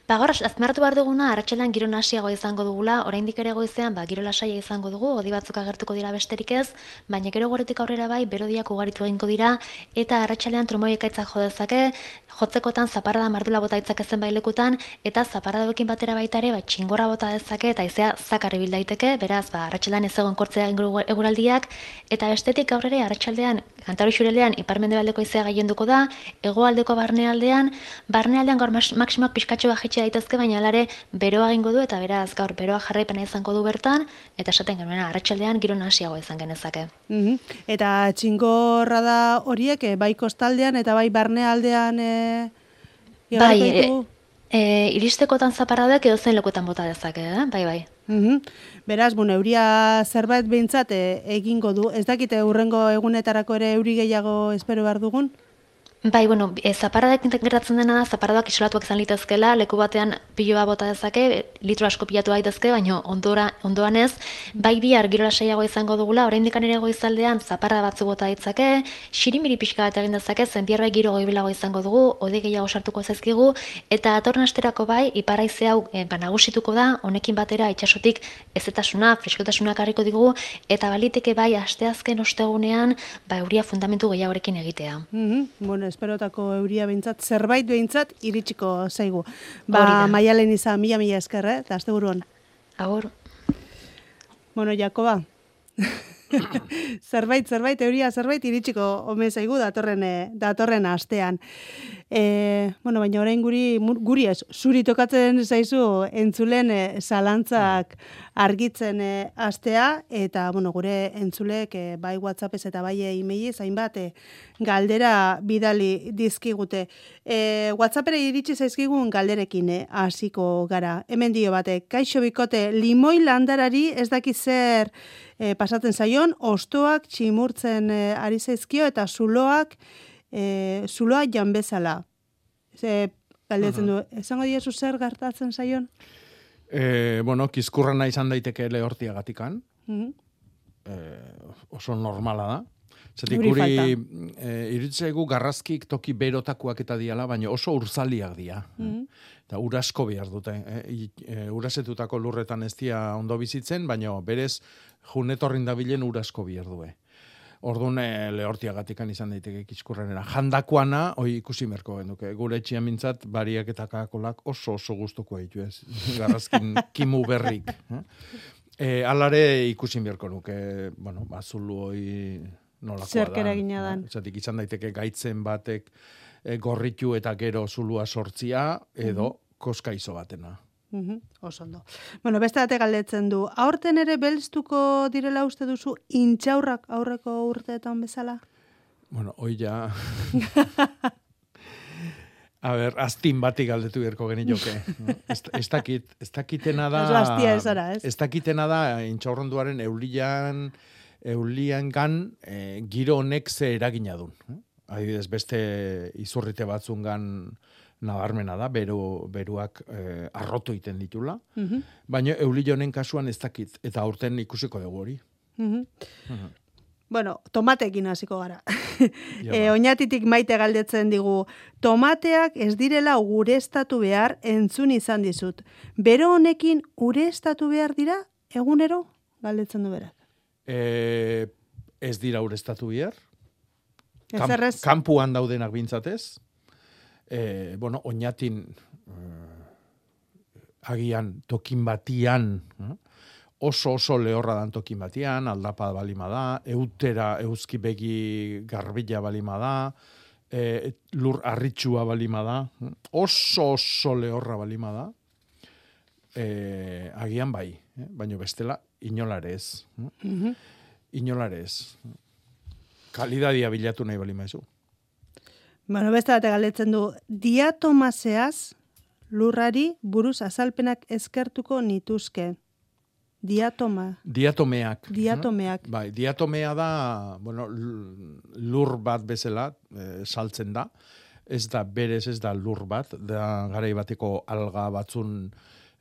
Ba, gaur, azmartu behar duguna, arratxelan giro nasiago izango dugula, oraindik ere goizean, ba, giro lasaia izango dugu, odi batzuk agertuko dira besterik ez, baina gero goretik aurrera bai, berodiak ugaritu egingo dira, eta arratxalean trumoiekaitzak jo dezake, jotzekotan zaparrada mardula bota ditzake zenbait lekutan, eta zaparradoekin batera baita ere, ba, txingorra bota dezake, eta izea zakarri bil daiteke, beraz, ba, arratxelan ez egon kortzea egingo eguraldiak, eta bestetik aurrera, arratsaldean kantaro xurelean, iparmendebaldeko izea gaienduko da, hegoaldeko barnealdean, barnealdean gaur maksimoak pixkatxo daitezke, baina alare beroa egingo du, eta beraz, gaur beroa jarraipena izango du bertan, eta esaten genuen, arratsaldean giro nasiago izan genezake. Mhm. Eta txingorra da horiek eh, bai kostaldean eta bai barnealdean eh Bai, e, e, iristekotan zaparradak edo zen lekuetan bota dezake, eh? bai, bai. Mhm. Beraz, bueno, euria zerbait behintzat eh, egingo du. Ez dakite urrengo egunetarako ere euri gehiago espero behar dugun? Bai, bueno, e, zaparradak gertatzen dena da, isolatuak izan litezkela, leku batean piloa bota dezake, litro asko pilatu daitezke, baina ondora, ondoan ez, bai bihar giro lasaiago izango dugula, oraindik ere goizaldean zaparra batzu bota ditzake, xirimiri pixka bat egin dezake, zen bihar bai giro goibilago izango dugu, ode gehiago sartuko zaizkigu, eta datorren asterako bai, iparaize hau e, ba, nagusituko da, honekin batera itsasotik ezetasuna, freskotasuna karriko digu, eta baliteke bai, asteazken ostegunean, ba, euria fundamentu gehiagorekin egitea. Mhm. Bueno, esperotako euria behintzat, zerbait behintzat iritsiko zaigu. Ba, maialen izan, mila mila esker, eh? eta azte buruan. Agur. Bueno, Jakoba, *laughs* zerbait, zerbait, euria zerbait iritsiko omen zaigu datorren, eh, datorren astean. E, bueno, baina orain guri, guri ez, zuri tokatzen zaizu entzulen e, zalantzak argitzen e, astea, eta bueno, gure entzulek e, bai WhatsAppez eta bai e-mailiz hainbat e, galdera bidali dizkigute. E, WhatsAppera iritsi zaizkigun galderekin e, hasiko gara. Hemen dio batek, kaixo bikote, limoi landarari ez daki zer e, pasatzen zaion, ostoak tximurtzen e, ari zaizkio eta zuloak e, zuloa jan bezala. Ze, galdetzen du, esango diezu zer gertatzen zaion? E, bueno, kizkurrana izan daiteke lehortiagatikan, Mhm. e, oso normala da. Zetik Guri e, iritzegu garrazkik toki berotakoak eta diala, baina oso urzaliak dira. Mhm. Eta ur asko behar dute. E, e, urasetutako lurretan ez dia ondo bizitzen, baina berez junetorrin dabilen ur asko behar due. Orduan e, lehortiagatikan izan daiteke kiskurrenera. Jandakoana, hoi ikusi merko genuke. Gure etxian mintzat, bariak eta kakakolak oso oso gustuko ditu ez. *laughs* Garrazkin kimu berrik. eh? E, alare ikusi beharko nuke, bueno, bazulu hoi nolakoa Zerk da. dan. Zatik izan daiteke gaitzen batek e, gorritu eta gero zulua sortzia, edo koska izo batena. Mhm, Oso ondo. Bueno, beste bate galdetzen du, aurten ere belztuko direla uste duzu intxaurrak aurreko urteetan bezala? Bueno, hoi ja... *laughs* A ber, aztin bati galdetu beharko genioke. *laughs* ez, ez dakit, ez dakitena da... Oso astia ez ez? Dakitena da, intxaurronduaren eulian, eulian gan, e, giro honek ze eragina dun. Adibidez, beste izurrite batzungan nabarmena da, beru, beruak e, arrotu egiten ditula. Mhm, Baina euli honen kasuan ez dakit, eta aurten ikusiko dugu hori. mhm. Bueno, tomatekin hasiko gara. *laughs* E, ba. oinatitik maite galdetzen digu, tomateak ez direla ureztatu behar entzun izan dizut. Bero honekin ureztatu behar dira egunero? Galdetzen du berak. E, ez dira ureztatu bihar. Ez Kam- errez? Kanpuan daudenak bintzatez. E, bueno, oinatin eh, agian tokin batian, eh? oso oso lehorra dan tokin batian, aldapa balima da, eutera euski begi garbila balima da, e, lur arritsua balima da, oso oso lehorra balima da, e, agian bai, eh? baina bestela inolare ez. eh? Mhm. Inolare ez. Kalidadia bilatu nahi bali maizu. Bueno, beste bate galdetzen du, diatomaseaz lurrari buruz azalpenak eskertuko nituzke. Diatoma, Diatomeak. diatomeak. Bai, diatomea da, bueno, lur bat bezala e, saltzen da. Ez da berez ez da lur bat, da garai bateko alga batzun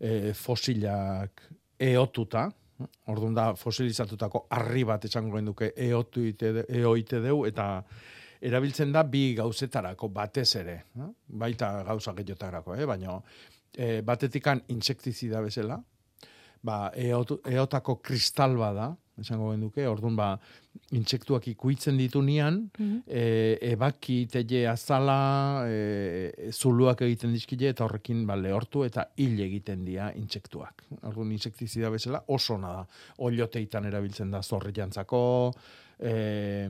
e, fosilak eotuta. Orduan da fosilizatutako harri bat esango genduke eotu ite, eoite deu eta erabiltzen da bi gauzetarako batez ere, eh? baita gauza gehiotarako, eh? baina e, batetikan insektizida bezala, ba, eotu, eotako kristal bada, esango genduke, orduan ba, intsektuak ikuitzen ditu nian, e, ebaki, teile azala, e, zuluak egiten dizkile, eta horrekin ba, lehortu eta hil egiten dira intsektuak. Orduan insektizida bezala oso ona da. Oiloteitan erabiltzen da zorri jantzako, e,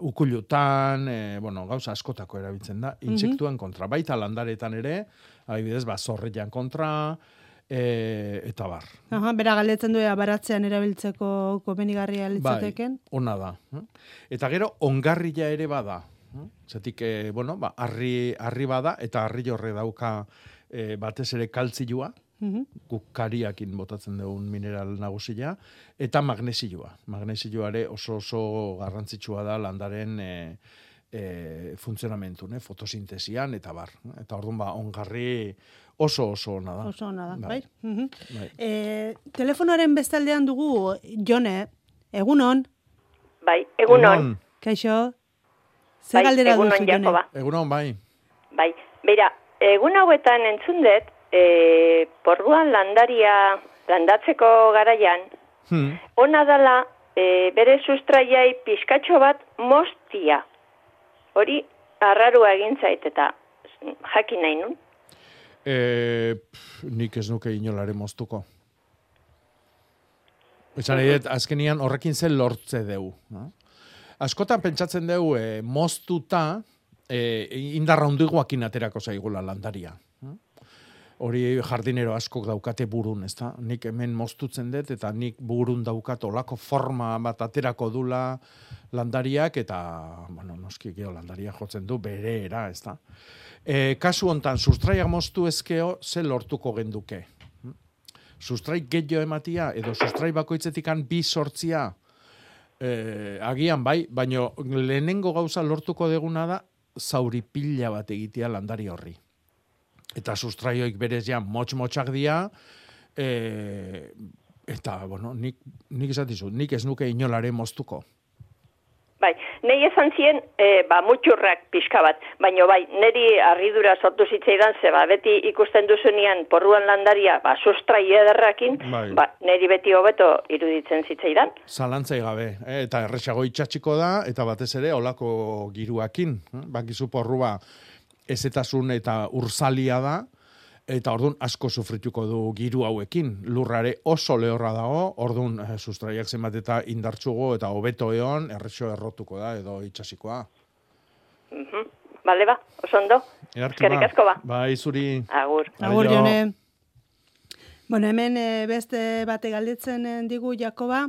ukulutan, e, bueno, gauza askotako erabiltzen da, intsektuen kontra. Baita landaretan ere, adibidez, ba, zorrian kontra, e, eta bar. Aha, bera galdetzen du ea baratzean erabiltzeko komenigarria litzateken. Bai, ona da. eh? Eta gero, ongarria ere bada. eh? Zetik, eh, bueno, ba, arri, arri bada, eta arri horre dauka eh, batez ere kaltzilua, Mhm. guk kariakin botatzen dugun mineral nagusia, eta magnesioa. Magnesioa ere oso oso garrantzitsua da landaren e, e, funtzionamentu, ne? fotosintesian, eta bar. Eta orduan ba, ongarri oso oso ona da. Oso ona da, bai. Bai. Mhm. Bai. E, telefonoaren bestaldean dugu, Jone, egunon, Bai, egunon. kaixo, ze Bai, galdera egunon, duzu, Jone? Egunon, bai. Bai, beira, egun hauetan entzun dut, e, porruan landaria landatzeko garaian, Hmm. ona dala e, bere sustraiai pizkatxo bat mostia. Hori arrarua egin zait eta jakin nahi nun. E, pf, nik ez nuke inolare moztuko. Esan nahi azkenian horrekin zen lortze deu. No? Askotan pentsatzen dugu, e, moztuta, e, indarra hundiguakin aterako zaigula landaria. Hori jardinero askok daukate burun, ezta? Nik hemen moztutzen dut eta nik burun daukat olako forma bat aterako dula landariak eta, bueno, noski gero landaria jotzen du bere era, ezta? E, kasu hontan sustraia moztu ezkeo ze lortuko genduke. Sustrai gehiago ematia edo sustrai bakoitzetikan bi sortzia e, agian bai, baino lehenengo gauza lortuko deguna da zauri pila bat egitea landari horri eta sustraioik berez ja motx-motxak dia, e, eta, bueno, nik, nik esatizu, nik ez nuke inolare moztuko. Bai, nei esan zien, e, ba, mutxurrak pixka bat, baino bai, neri arridura sortu zitzaidan, ze ba, beti ikusten duzunean porruan landaria, ba, sustrai ederrakin, bai. ba, neri beti hobeto iruditzen zitzaidan. Zalantzai gabe, eh? eta erresago itxatxiko da, eta batez ere, olako giruakin, eh? bakizu porrua, ezetasun eta urzalia da, eta ordun asko sufrituko du giru hauekin. Lurrare oso lehorra dago, ordun eh, sustraiak zenbat eta indartsugo eta hobeto eon, errexo errotuko da, edo itxasikoa. Mm -hmm. Bale ba, oso ondo. Eskerrik asko ba. Ba, izuri. Agur. Agur, jone. Bueno, hemen eh, beste bate galdetzen eh, digu Jakoba.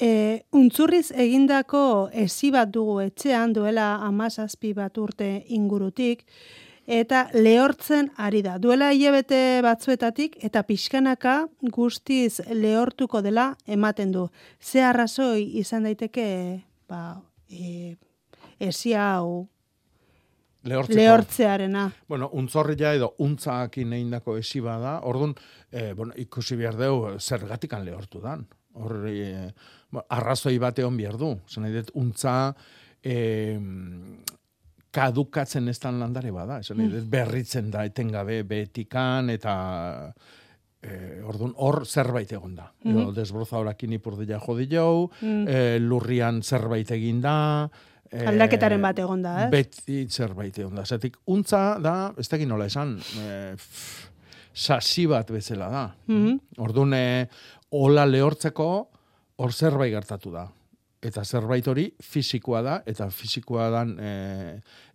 E, untzurriz egindako ezi bat dugu etxean duela amazazpi bat urte ingurutik, eta lehortzen ari da. Duela hilabete batzuetatik eta pixkanaka guztiz lehortuko dela ematen du. Ze arrazoi izan daiteke ba, e, ezi hau lehortzearena. Bueno, untzorria edo untzakin egin dako esi bada, orduan, e, bueno, ikusi behar dugu zergatikan lehortu dan. Horri, e, arrazoi bate hon behar du. Zena dut, untza e, kadukatzen ez landare bada. Zena dut, mm. berritzen da etengabe betikan eta e, orduan hor zerbait egon da. Mm -hmm. Desbroza horakin ipurdila jodi jau, mm. e, lurrian zerbait egin da, E, Aldaketaren bat egon da, eh? Beti zerbait egon da. Zatik, untza da, ez da nola esan, e, sasi bat bezala da. Mm -hmm. Orduan, e, ola lehortzeko, hor zerbait gertatu da. Eta zerbait hori fisikoa da, eta fisikoa dan e,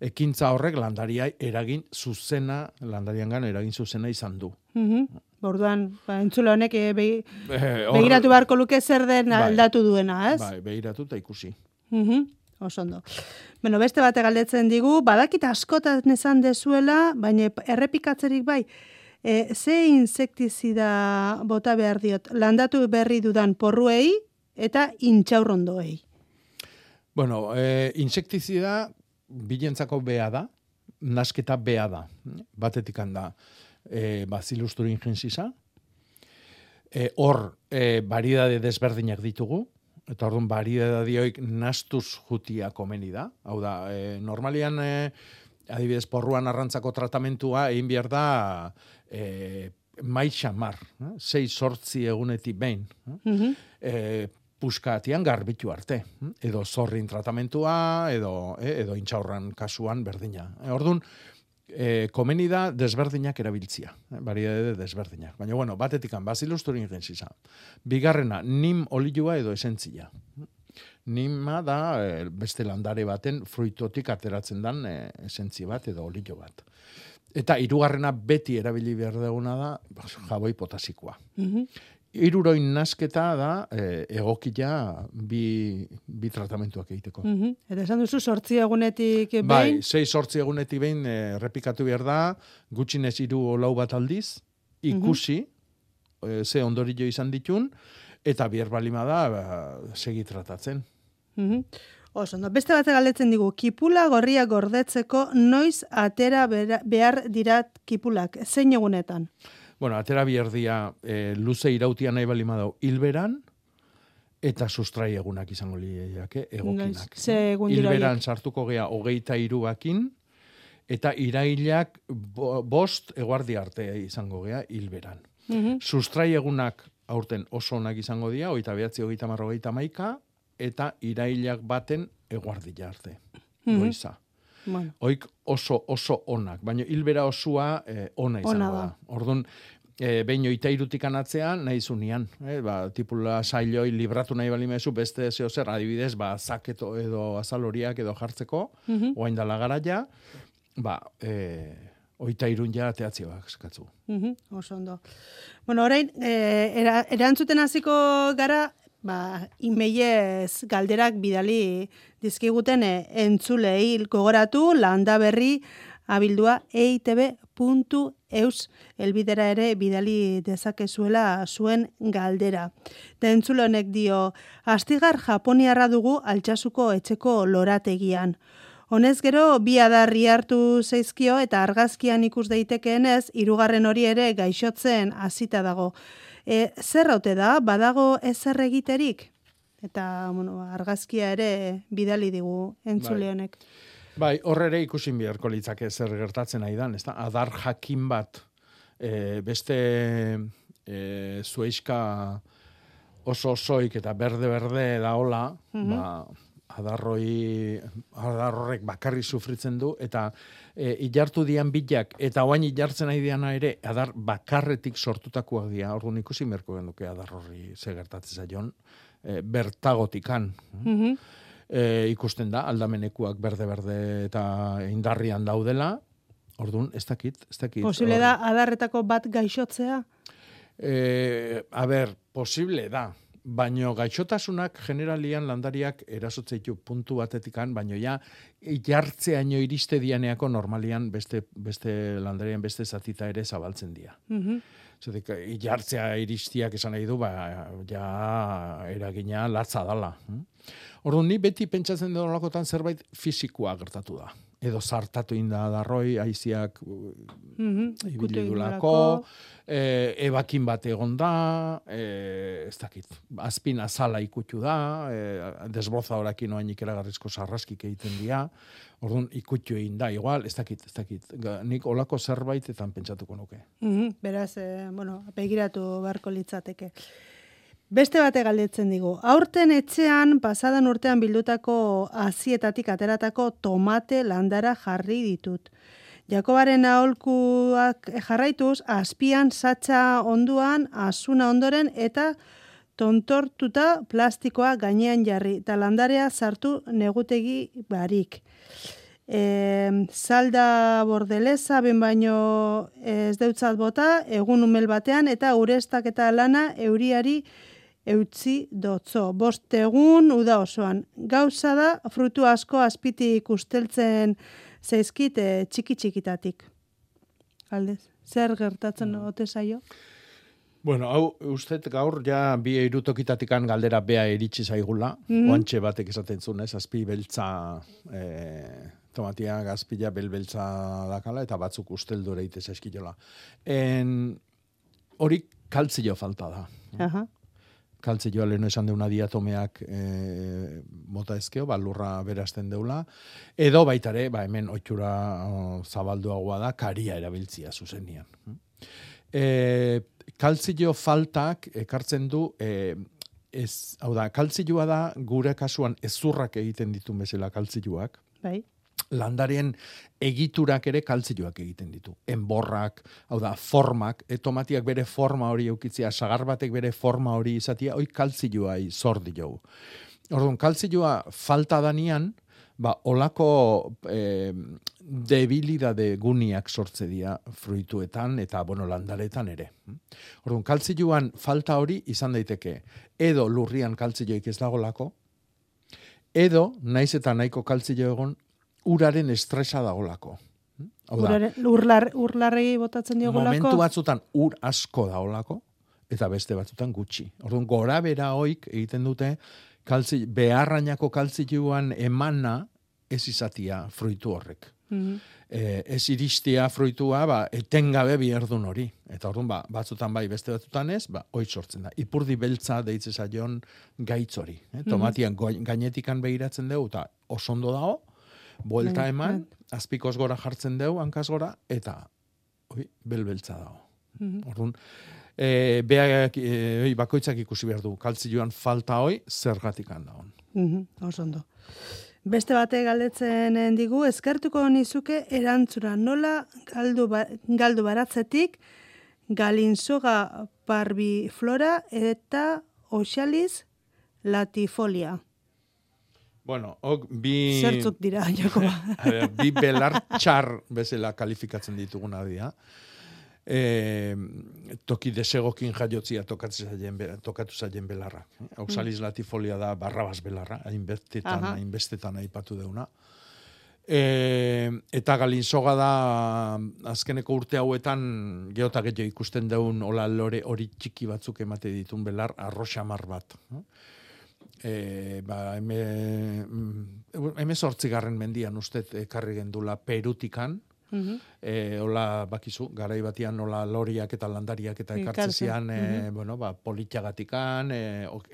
ekintza horrek landaria eragin zuzena, landariangan eragin zuzena izan du. Mm -hmm. Borduan, ba, entzule honek e, begiratu beharko luke zer den bai, aldatu duena, ez? Bai, begiratu eta ikusi. Mm -hmm. Osondo. Bueno, beste bate galdetzen digu, badakita askotan esan dezuela, baina errepikatzerik bai, e, ze insektizida bota behar diot, landatu berri dudan porruei, eta intxaurrondoei. Bueno, e, insektizida bilentzako bea da, nasketa bea da. Batetik handa e, bazilusturu ingensisa. E, hor, e, baridade desberdinak ditugu, eta orduan baridadioik nastuz jutia komeni da. Hau da, e, normalian, e, adibidez, porruan arrantzako tratamentua egin behar da e, maixamar, eh? sei sortzi egunetik behin. Mm puskatian garbitu arte. Edo zorrin tratamentua, edo, eh, edo intxaurran kasuan berdina. E, Orduan, e, komeni da desberdinak erabiltzia. E, Baridade desberdinak. Baina, bueno, batetikan, bazilusturin gensiza. Bigarrena, nim olioa edo esentzia. Nima da beste landare baten fruitotik ateratzen dan e, esentzi bat edo olio bat. Eta hirugarrena beti erabili behar duguna da jaboi potasikoa. Mm iruroin nasketa da e, egokia bi, bi tratamentuak egiteko. Mm -hmm. Eta esan duzu sortzi egunetik behin? Bai, sei sortzi egunetik behin e, repikatu behar da, gutxinez iru olau bat aldiz, ikusi, mm -hmm. e, ze ondorio izan ditun, eta bihar balima da, ba, segi tratatzen. Mm Oso, no, beste bat galdetzen digu, kipula gorria gordetzeko noiz atera behar dirat kipulak, zein egunetan? Bueno, atera bierdia e, luze irautia nahi bali madau hilberan, eta sustrai egunak izango liak, egokinak. Hilberan sartuko gea hogeita iruakin, eta irailak bost eguardi arte izango gea hilberan. Mm Sustrai egunak aurten oso onak izango dira, oita behatzi hogeita marro maika, eta irailak baten eguardi arte. Mm Goiza. Bueno. Oik oso oso onak, baina hilbera osua eh, ona izango da. Orduan, e, behin oita irutikan atzean, nahi zunian, e, ba, tipula sailoi libratu nahi bali mezu, beste zeo zer, adibidez, ba, zaketo edo azaloriak edo jartzeko, mm -hmm. oain dala gara ba, e, oita irun ja teatzio bak, eskatzu. Mm oso ondo. Bueno, orain, e, erantzuten hasiko gara, ba, imeiez galderak bidali dizkiguten e, entzulei gogoratu, landa berri, abildua eitb.eus elbidera ere bidali dezakezuela zuen galdera. Tentzule honek dio, astigar Japoniarra dugu altxasuko etxeko lorategian. Honez gero, bi adarri hartu zeizkio eta argazkian ikus daitekeenez, hirugarren hori ere gaixotzen hasita dago. E, zer haute da, badago ezer egiterik? Eta bueno, argazkia ere bidali digu entzule bai. honek. Bai, horre ere ikusin beharko litzake zer gertatzen nahi dan, ezta? Adar jakin bat e, beste e, zueiska oso osoik eta berde-berde da hola, mm -hmm. ba, adarroi, adarrorek bakarri sufritzen du, eta e, ilartu dian bitak, eta oain ilartzen nahi diana ere, adar bakarretik sortutakoak dira, orduan ikusi merko genduke adarrorri ze gertatzen zaion, e, bertagotikan. Mm e, ikusten da, aldamenekuak berde-berde eta indarrian daudela, orduan, ez dakit, ez dakit. Posible da, adarretako bat gaixotzea? E, a ber, posible da, baino gaixotasunak generalian landariak erasotzeitu puntu batetikan, baino ja jartzeaino iriste dianeako normalian beste, beste landarian beste zatita ere zabaltzen dira. Mm Zedik, jartzea iristiak esan nahi du, ba, ja eragina latza dala. Orduan, ni beti pentsatzen dut lakotan zerbait fizikoa gertatu da. Edo zartatu inda darroi, aiziak mm -hmm, e, ebakin bat egon da, e, ez dakit, azpin azala ikutu da, e, desboza horakin oain ikeragarrizko sarraskik egiten dira, orduan ikutu egin da, igual, ez dakit, ez dakit, nik olako zerbaitetan pentsatuko nuke. Mm beraz, e, bueno, begiratu beharko litzateke. Beste bate galdetzen digu. Aurten etxean pasadan urtean bildutako azietatik ateratako tomate landara jarri ditut. Jakobaren aholkuak jarraituz, azpian satxa onduan, azuna ondoren eta tontortuta plastikoa gainean jarri. Eta landarea sartu negutegi barik. E, salda bordeleza, ben baino ez deutzat bota, egun umel batean, eta urestak eta lana euriari eutzi dotzo. Bost egun uda osoan. Gauza da, frutu asko azpiti ikusteltzen zeizkit e, txiki txikitatik. Aldez, zer gertatzen mm. ote zaio? Bueno, hau, uste gaur ja bi irutokitatikan galdera bea iritsi zaigula. Mm -hmm. batek esaten zuen, ez? Azpi beltza e, tomatia gazpila belbeltza dakala eta batzuk usteldu ere itez En hori kaltzio falta da. Aha kaltze joa leheno esan deuna diatomeak e, mota ezkeo, ba, lurra berazten deula, edo baitare, ba, hemen otxura zabalduagoa da, karia erabiltzia zuzenian. E, kaltzio faltak ekartzen du, e, ez, hau da, kaltzioa da gure kasuan ezurrak egiten ditu bezala kaltzioak. Bai landaren egiturak ere kaltzioak egiten ditu. Enborrak, hau da, formak, etomatiak bere forma hori eukitzia, sagar batek bere forma hori izatia, hoi kaltzioa zordi jo. Orduan, kaltzioa falta danian, ba, olako e, debilidade guniak sortze dira fruituetan eta, bueno, landaretan ere. Orduan, kaltzioan falta hori izan daiteke, edo lurrian kaltzioik ez dago lako, edo, naiz eta nahiko kaltzio egon, uraren estresa dagolako. Urlar, urlarrei botatzen diogolako? Momentu batzutan ur asko daolako, eta beste batzutan gutxi. Orduan, gora bera hoik egiten dute, kaltzi, beharrainako kaltzituan emana ez izatia fruitu horrek. Mm ez iristia fruitua, ba, etengabe biherdun hori. Eta orduan, ba, batzutan bai, beste batzutan ez, ba, hoi sortzen da. Ipurdi beltza deitze zaion gaitz hori. Mhm. Tomatian mm gainetikan begiratzen dugu, eta osondo dago, buelta bai, eman, bai. azpikoz gora jartzen dugu, hankaz gora, eta oi, belbeltza dago. Mm -hmm. Orduan, e, beak, e, bakoitzak ikusi behar du, kaltzioan falta hoi, zergatik handagon. Mm -hmm, Osondo. Beste bate galdetzen digu, eskertuko nizuke erantzura nola galdu, ba, galdu baratzetik galinsoga parviflora eta oxaliz latifolia. Bueno, ok, bi... Zertzuk dira, *laughs* Jakoba. bi belar txar bezala kalifikatzen dituguna dira. E, toki desegokin jaiotzia tokatu zaien, tokatu zaien belarra. Oxaliz mm. latifolia da barrabas belarra, hainbestetan, hainbestetan aipatu deuna. E, eta galinzoga da azkeneko urte hauetan geota gehiago ikusten deun hola lore hori txiki batzuk emate ditun belar arroxamar bat. E, ba, eme, eme sortzigarren mendian uste ekarri gendula perutikan, Mm hola, bakizu, garai batian hola loriak eta landariak eta ekartzezian, e, mm bueno, ba, politxagatikan, e,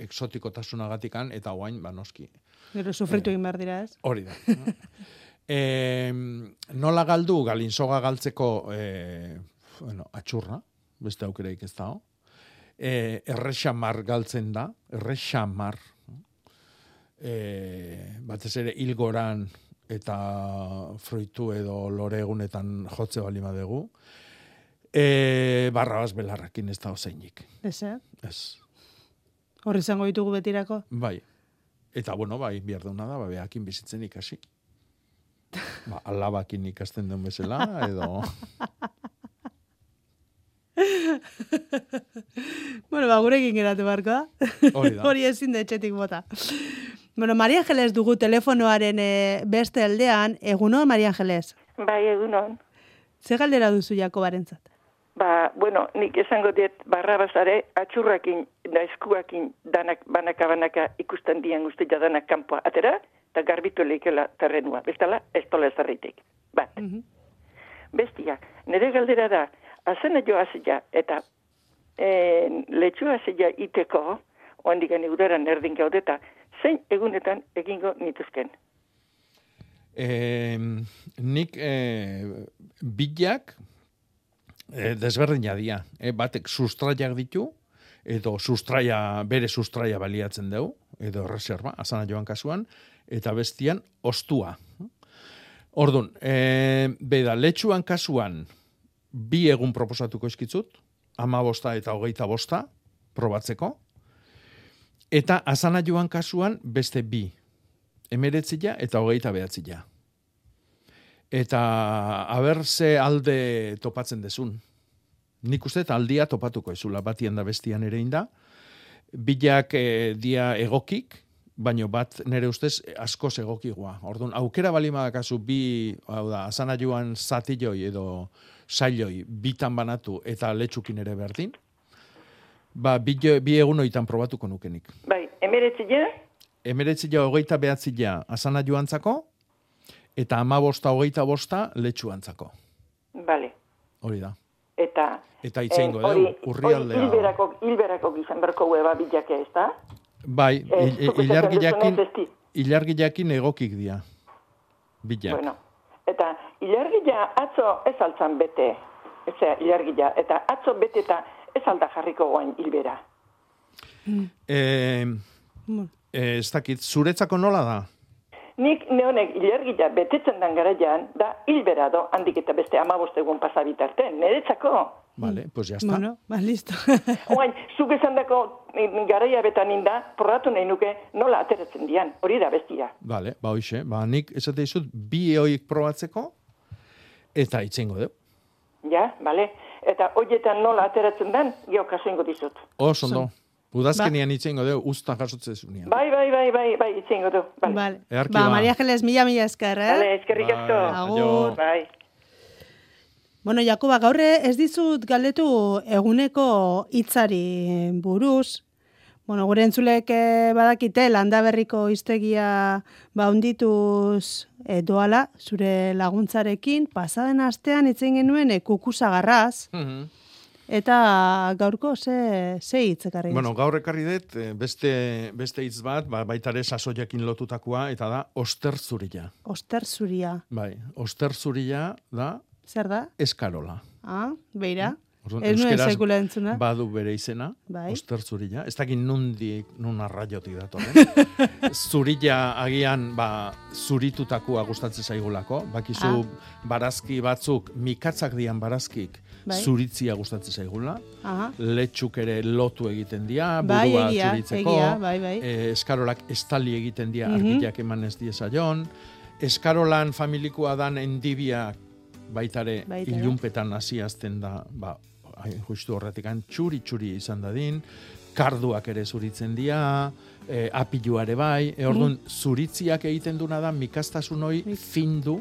exotikotasunagatikan, eta guain, ba, noski. Gero sufritu egin behar dira, ez? Hori da. *laughs* E, nola galdu galinsoga galtzeko e, bueno, atxurra, beste aukereik ez dago. E, errexamar galtzen da, errexamar. E, batez ere ilgoran eta fruitu edo lore egunetan jotze bali dugu. E, barra bas belarrakin ez da oseinik. Ez, eh? Ez. Horri zango ditugu betirako? Bai. Eta bueno, bai, biarduna da, bai, behakin bizitzen ikasi. Ba, alabakin ikasten duen bezala, edo... *laughs* bueno, ba, gurekin geratu barko da. Hori ezin da etxetik bota. Bueno, Maria Angeles dugu telefonoaren e, beste aldean, egunon, Maria Angeles? Bai, egunon. Ze galdera duzu jako barentzat? Ba, bueno, nik esango diet, barra bazare, atxurrakin, da eskuakin, danak, banaka, banaka, ikusten dian guztia danak kanpoa. Atera, eta garbitu leikela terrenua. Bestala, ez tola ezarritik. Bat. Mm -hmm. Bestia, nire galdera da, azena jo azila, eta e, letxu azila iteko, oandik gani udaran erdin gaudeta, zein egunetan egingo nituzken? E, nik e, bilak e, desberdina dia. E, batek sustraiak ditu, edo sustraia, bere sustraia baliatzen dugu, edo reserva, azana joan kasuan, eta bestian ostua. Ordun, e, beda, letxuan kasuan bi egun proposatuko eskitzut, ama bosta eta hogeita bosta, probatzeko, eta azana joan kasuan beste bi, emeretzia eta hogeita behatzia. Eta haber ze alde topatzen desun. Nik uste aldia topatuko ezula, batien da bestian ere inda. Bilak e, dia egokik, baino bat nere ustez asko egokigoa. Orduan, aukera bali madakazu bi, hau da, azana joan zatilloi edo sailoi bitan banatu eta letxukin ere berdin, ba, bi, bi egun oitan probatuko nukenik. Bai, emeretzia? Emeretzia hogeita behatzia azana joantzako, eta ama bosta hogeita bosta letxuantzako. Bale. Hori da. Eta... Eta itzeingo, eh, urrialdea. Hilberako, hilberako gizan berko hueva bilake ez da? Bai, ilargi jakin egokik dia. Bilak. Bueno, eta ilargi atzo ez altzan bete. Ez ilargi eta atzo bete eta ez alda jarriko goain hilbera. Eh, ez dakit, zuretzako nola da? Nik neonek ilergila betetzen dan garaian, da hilbera do, handik eta beste amabostegun pasabitarte, niretzako. Vale, pues ya está. Bueno, ba, listo. *laughs* Oain, zuk esan dako garaia betan inda, porratu nahi nuke, nola ateratzen dian, hori da bestia. Vale, ba hoxe, ba nik esate izut, bi eoik probatzeko, eta itzengo deu. Ja, vale. Eta hoietan nola ateratzen den, geokaso ingo dizut. Oh, sondo. Udazkenian ba. itxengo dugu, usta jasotzen zunean. Bai, bai, bai, bai, bai, itxengo dugu. Vale. Vale. Ba, Maria Geles, mila, mila esker, eh? Vale, eskerrik asko. Agur. Bai. Bueno, Jakoba, gaurre ez dizut galdetu eguneko hitzari buruz. Bueno, gure entzulek eh, badakite, landa berriko iztegia ba undituz e, doala, zure laguntzarekin, pasaden astean itzen genuen e, kukusagarraz. Mm Eta gaurko ze ze hitz ekarri? Bueno, gaur ekarri dut eh, beste beste hitz bat, ba baita ere sasoiakin lotutakoa eta da osterzuria. Osterzuria. Bai, osterzuria da Zer da? Eskarola. Ah, beira. Ez nuen sekula entzuna. Badu bere izena, bai. oster zurila. Ez dakit nundi, nun arraiotik datoren. *laughs* zurila agian, ba, zuritutakua gustatzen zaigulako. Bakizu, ah. barazki batzuk, mikatzak dian barazkik, bai. zuritzia gustatzen zaigula, Aha. letxuk ere lotu egiten dira, Bai, burua egia, zuritzeko, egia, bai, bai. eh, eskarolak estali egiten dira Mhm. argiak eman ez diezaion, eskarolan familikoa dan endibia baitare Baita ilunpetan hasi azten da, ba, hain justu horretik txuri-txuri izan dadin, karduak ere zuritzen dira, e, apiluare bai, e, orduan, zuritziak egiten duna da, mikastasun hoi findu,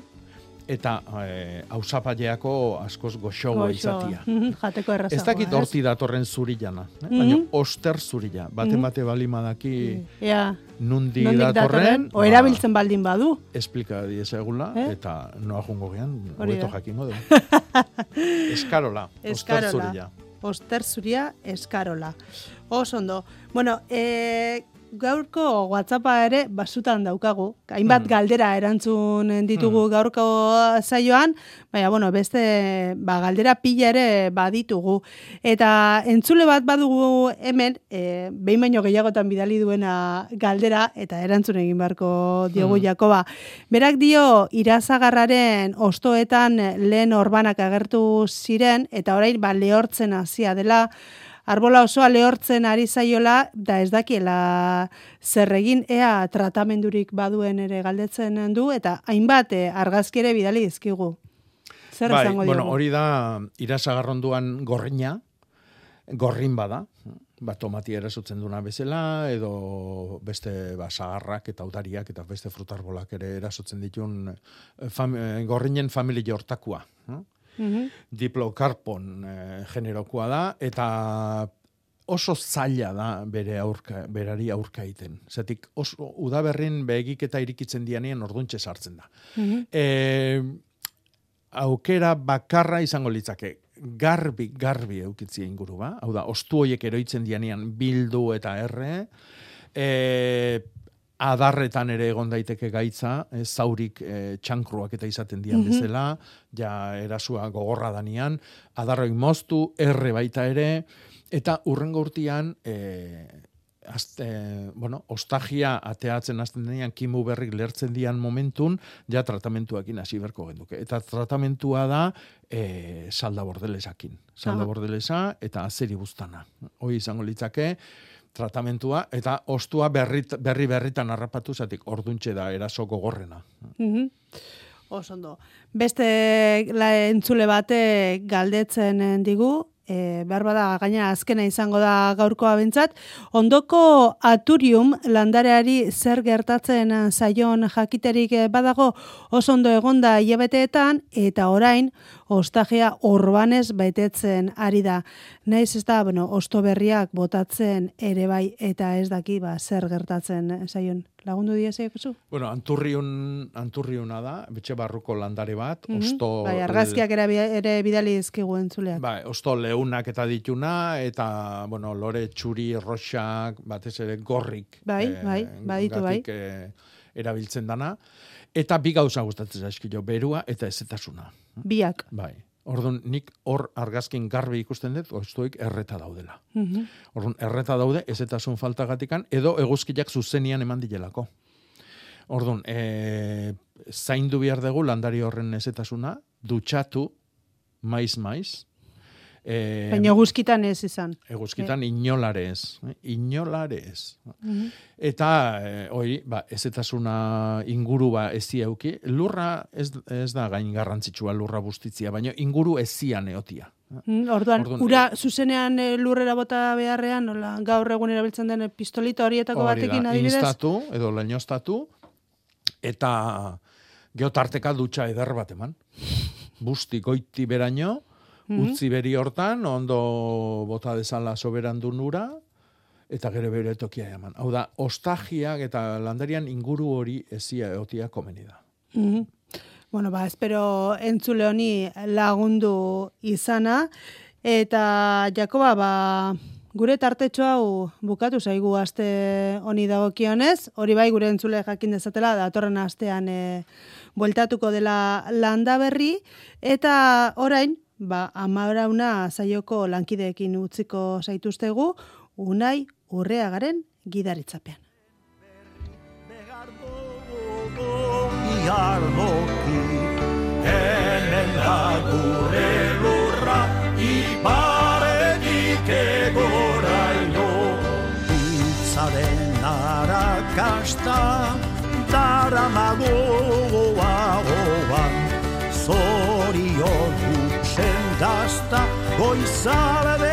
eta e, hausapaileako askoz goxoa izatia. Mhm, *laughs* Jateko errazagoa. Ez dakit horti datorren zurillana, eh? Mhm. baina oster zurilla. Bate Mhm. bate bali madaki Ea, nundi nondik datorren, O erabiltzen baldin badu. esplika diezagula, Eh? eta noa jungo gean, hobeto jakingo du. *laughs* Eskarola, oster Eskarola. zurilla. Oster zuria eskarola. Oso ondo. Bueno, e, gaurko WhatsAppa ere basutan daukagu. Hainbat Mhm. galdera erantzun ditugu gaurko saioan, baina bueno, beste ba, galdera pila ere baditugu. Eta entzule bat badugu hemen, e, behin baino gehiagotan bidali duena galdera, eta erantzun egin beharko diogu Mhm. Jakoba. Berak dio irazagarraren ostoetan lehen orbanak agertu ziren, eta orain ba, lehortzen hasia dela, arbola osoa lehortzen ari zaiola, da ez dakiela zer egin, ea tratamendurik baduen ere galdetzen du, eta hainbat eh, argazki ere bidali dizkigu. Zer bai, esango bueno, hori da irasagarronduan gorrina, gorrin bada, ba, tomati erasotzen duna bezala, edo beste ba, sagarrak eta udariak eta beste frutarbolak ere erasotzen ditun eh, fam, eh, gorrinen familia hortakua. Eh? Mhm. diplokarpon e, generokoa da, eta oso zaila da bere aurka, berari aurka egiten. Zatik, oso udaberrin begiketa irikitzen dianean orduntxe sartzen da. Mhm. E, aukera bakarra izango litzake, garbi, garbi eukitzia inguru ba, hau da, ostu hoiek eroitzen dianean bildu eta erre, e, adarretan ere egon daiteke gaitza, e, zaurik e, txankruak eta izaten dian Mhm. bezala, ja erasua gogorra danian, adarroik moztu, erre baita ere, eta urrengo urtian, e, azte, bueno, ostagia ateatzen hasten denean kimu berrik lertzen dian momentun, ja tratamentuakin hasi berko genduke. Eta tratamentua da e, salda bordelesakin. Salda bordelesa eta azeri buztana. Hoi izango litzake, tratamentua, eta ostua berrit, berri berritan harrapatu zatik orduntxe da eraso gogorrena. Mhm. Oso ondo. Beste la entzule bate galdetzen digu, e, behar bada gaina azkena izango da gaurkoa bentsat, ondoko aturium landareari zer gertatzen zaion jakiterik badago oso ondo egonda hilabeteetan eta orain ostagia orbanez betetzen ari da. Naiz ez da, bueno, osto berriak botatzen ere bai eta ez daki ba, zer gertatzen zaion. Lagundu diezek, zu? Bueno, anturriun, anturriuna da, betxe barruko landare bat, Mhm. osto... Bai, argazkiak ere, ere bidali dizkigu entzuleak. Bai, osto leunak eta dituna, eta, bueno, lore txuri, roxak, batez ere gorrik. Bai, bai, baditu, bai. eh, erabiltzen dana. Eta bi gauza gustatzen zaizkio, berua eta ezetasuna. Biak. Bai. Orduan, nik hor argazkin garbi ikusten dut, ostoik erreta daudela. Mhm. Orduan, erreta daude, ezetasun faltagatikan, edo eguzkiak zuzenian eman dilelako. Orduan, e, zaindu behar dugu landari horren ezetasuna, dutxatu, maiz-maiz, e, Baina guzkitan ez izan. eguzkitan inolare ez. eh, Inolare ez. Mhm. Eta, e, hori, ba, ezetasuna inguru ba ezi euki, lurra ez, ez da gain garrantzitsua lurra bustitzia, baina inguru ezian eotia. Mm, Orduan, Orduan, ura zuzenean eh, lurrera bota beharrean, nola, gaur egun erabiltzen den pistolito horietako Hori batekin da, adibidez. instatu, edo leñostatu, eta geotarteka dutxa eder bat eman. Busti goiti beraino, Mhm. utzi beri hortan, ondo bota dezala soberan du nura, eta gero bere tokia eman. Hau da, ostagiak eta landarian inguru hori ezia eotia komeni da. Mhm. Bueno, ba, espero entzule honi lagundu izana. Eta, Jakoba, ba, gure tartetxo hau bukatu zaigu aste honi dagokionez. Hori bai, gure entzule jakin dezatela, datorren astean e, bueltatuko dela landa berri. Eta orain, ba, amarauna zaioko lankideekin utziko zaituztegu, unai urreagaren gidaritzapean. Iardoki, hemen da gure lurra, ibaretik egoraino. Itzaren arakasta, daramago solid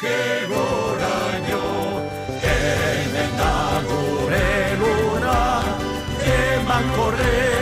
iparretik egoraino, hemen agure lurra, eman korretalaino,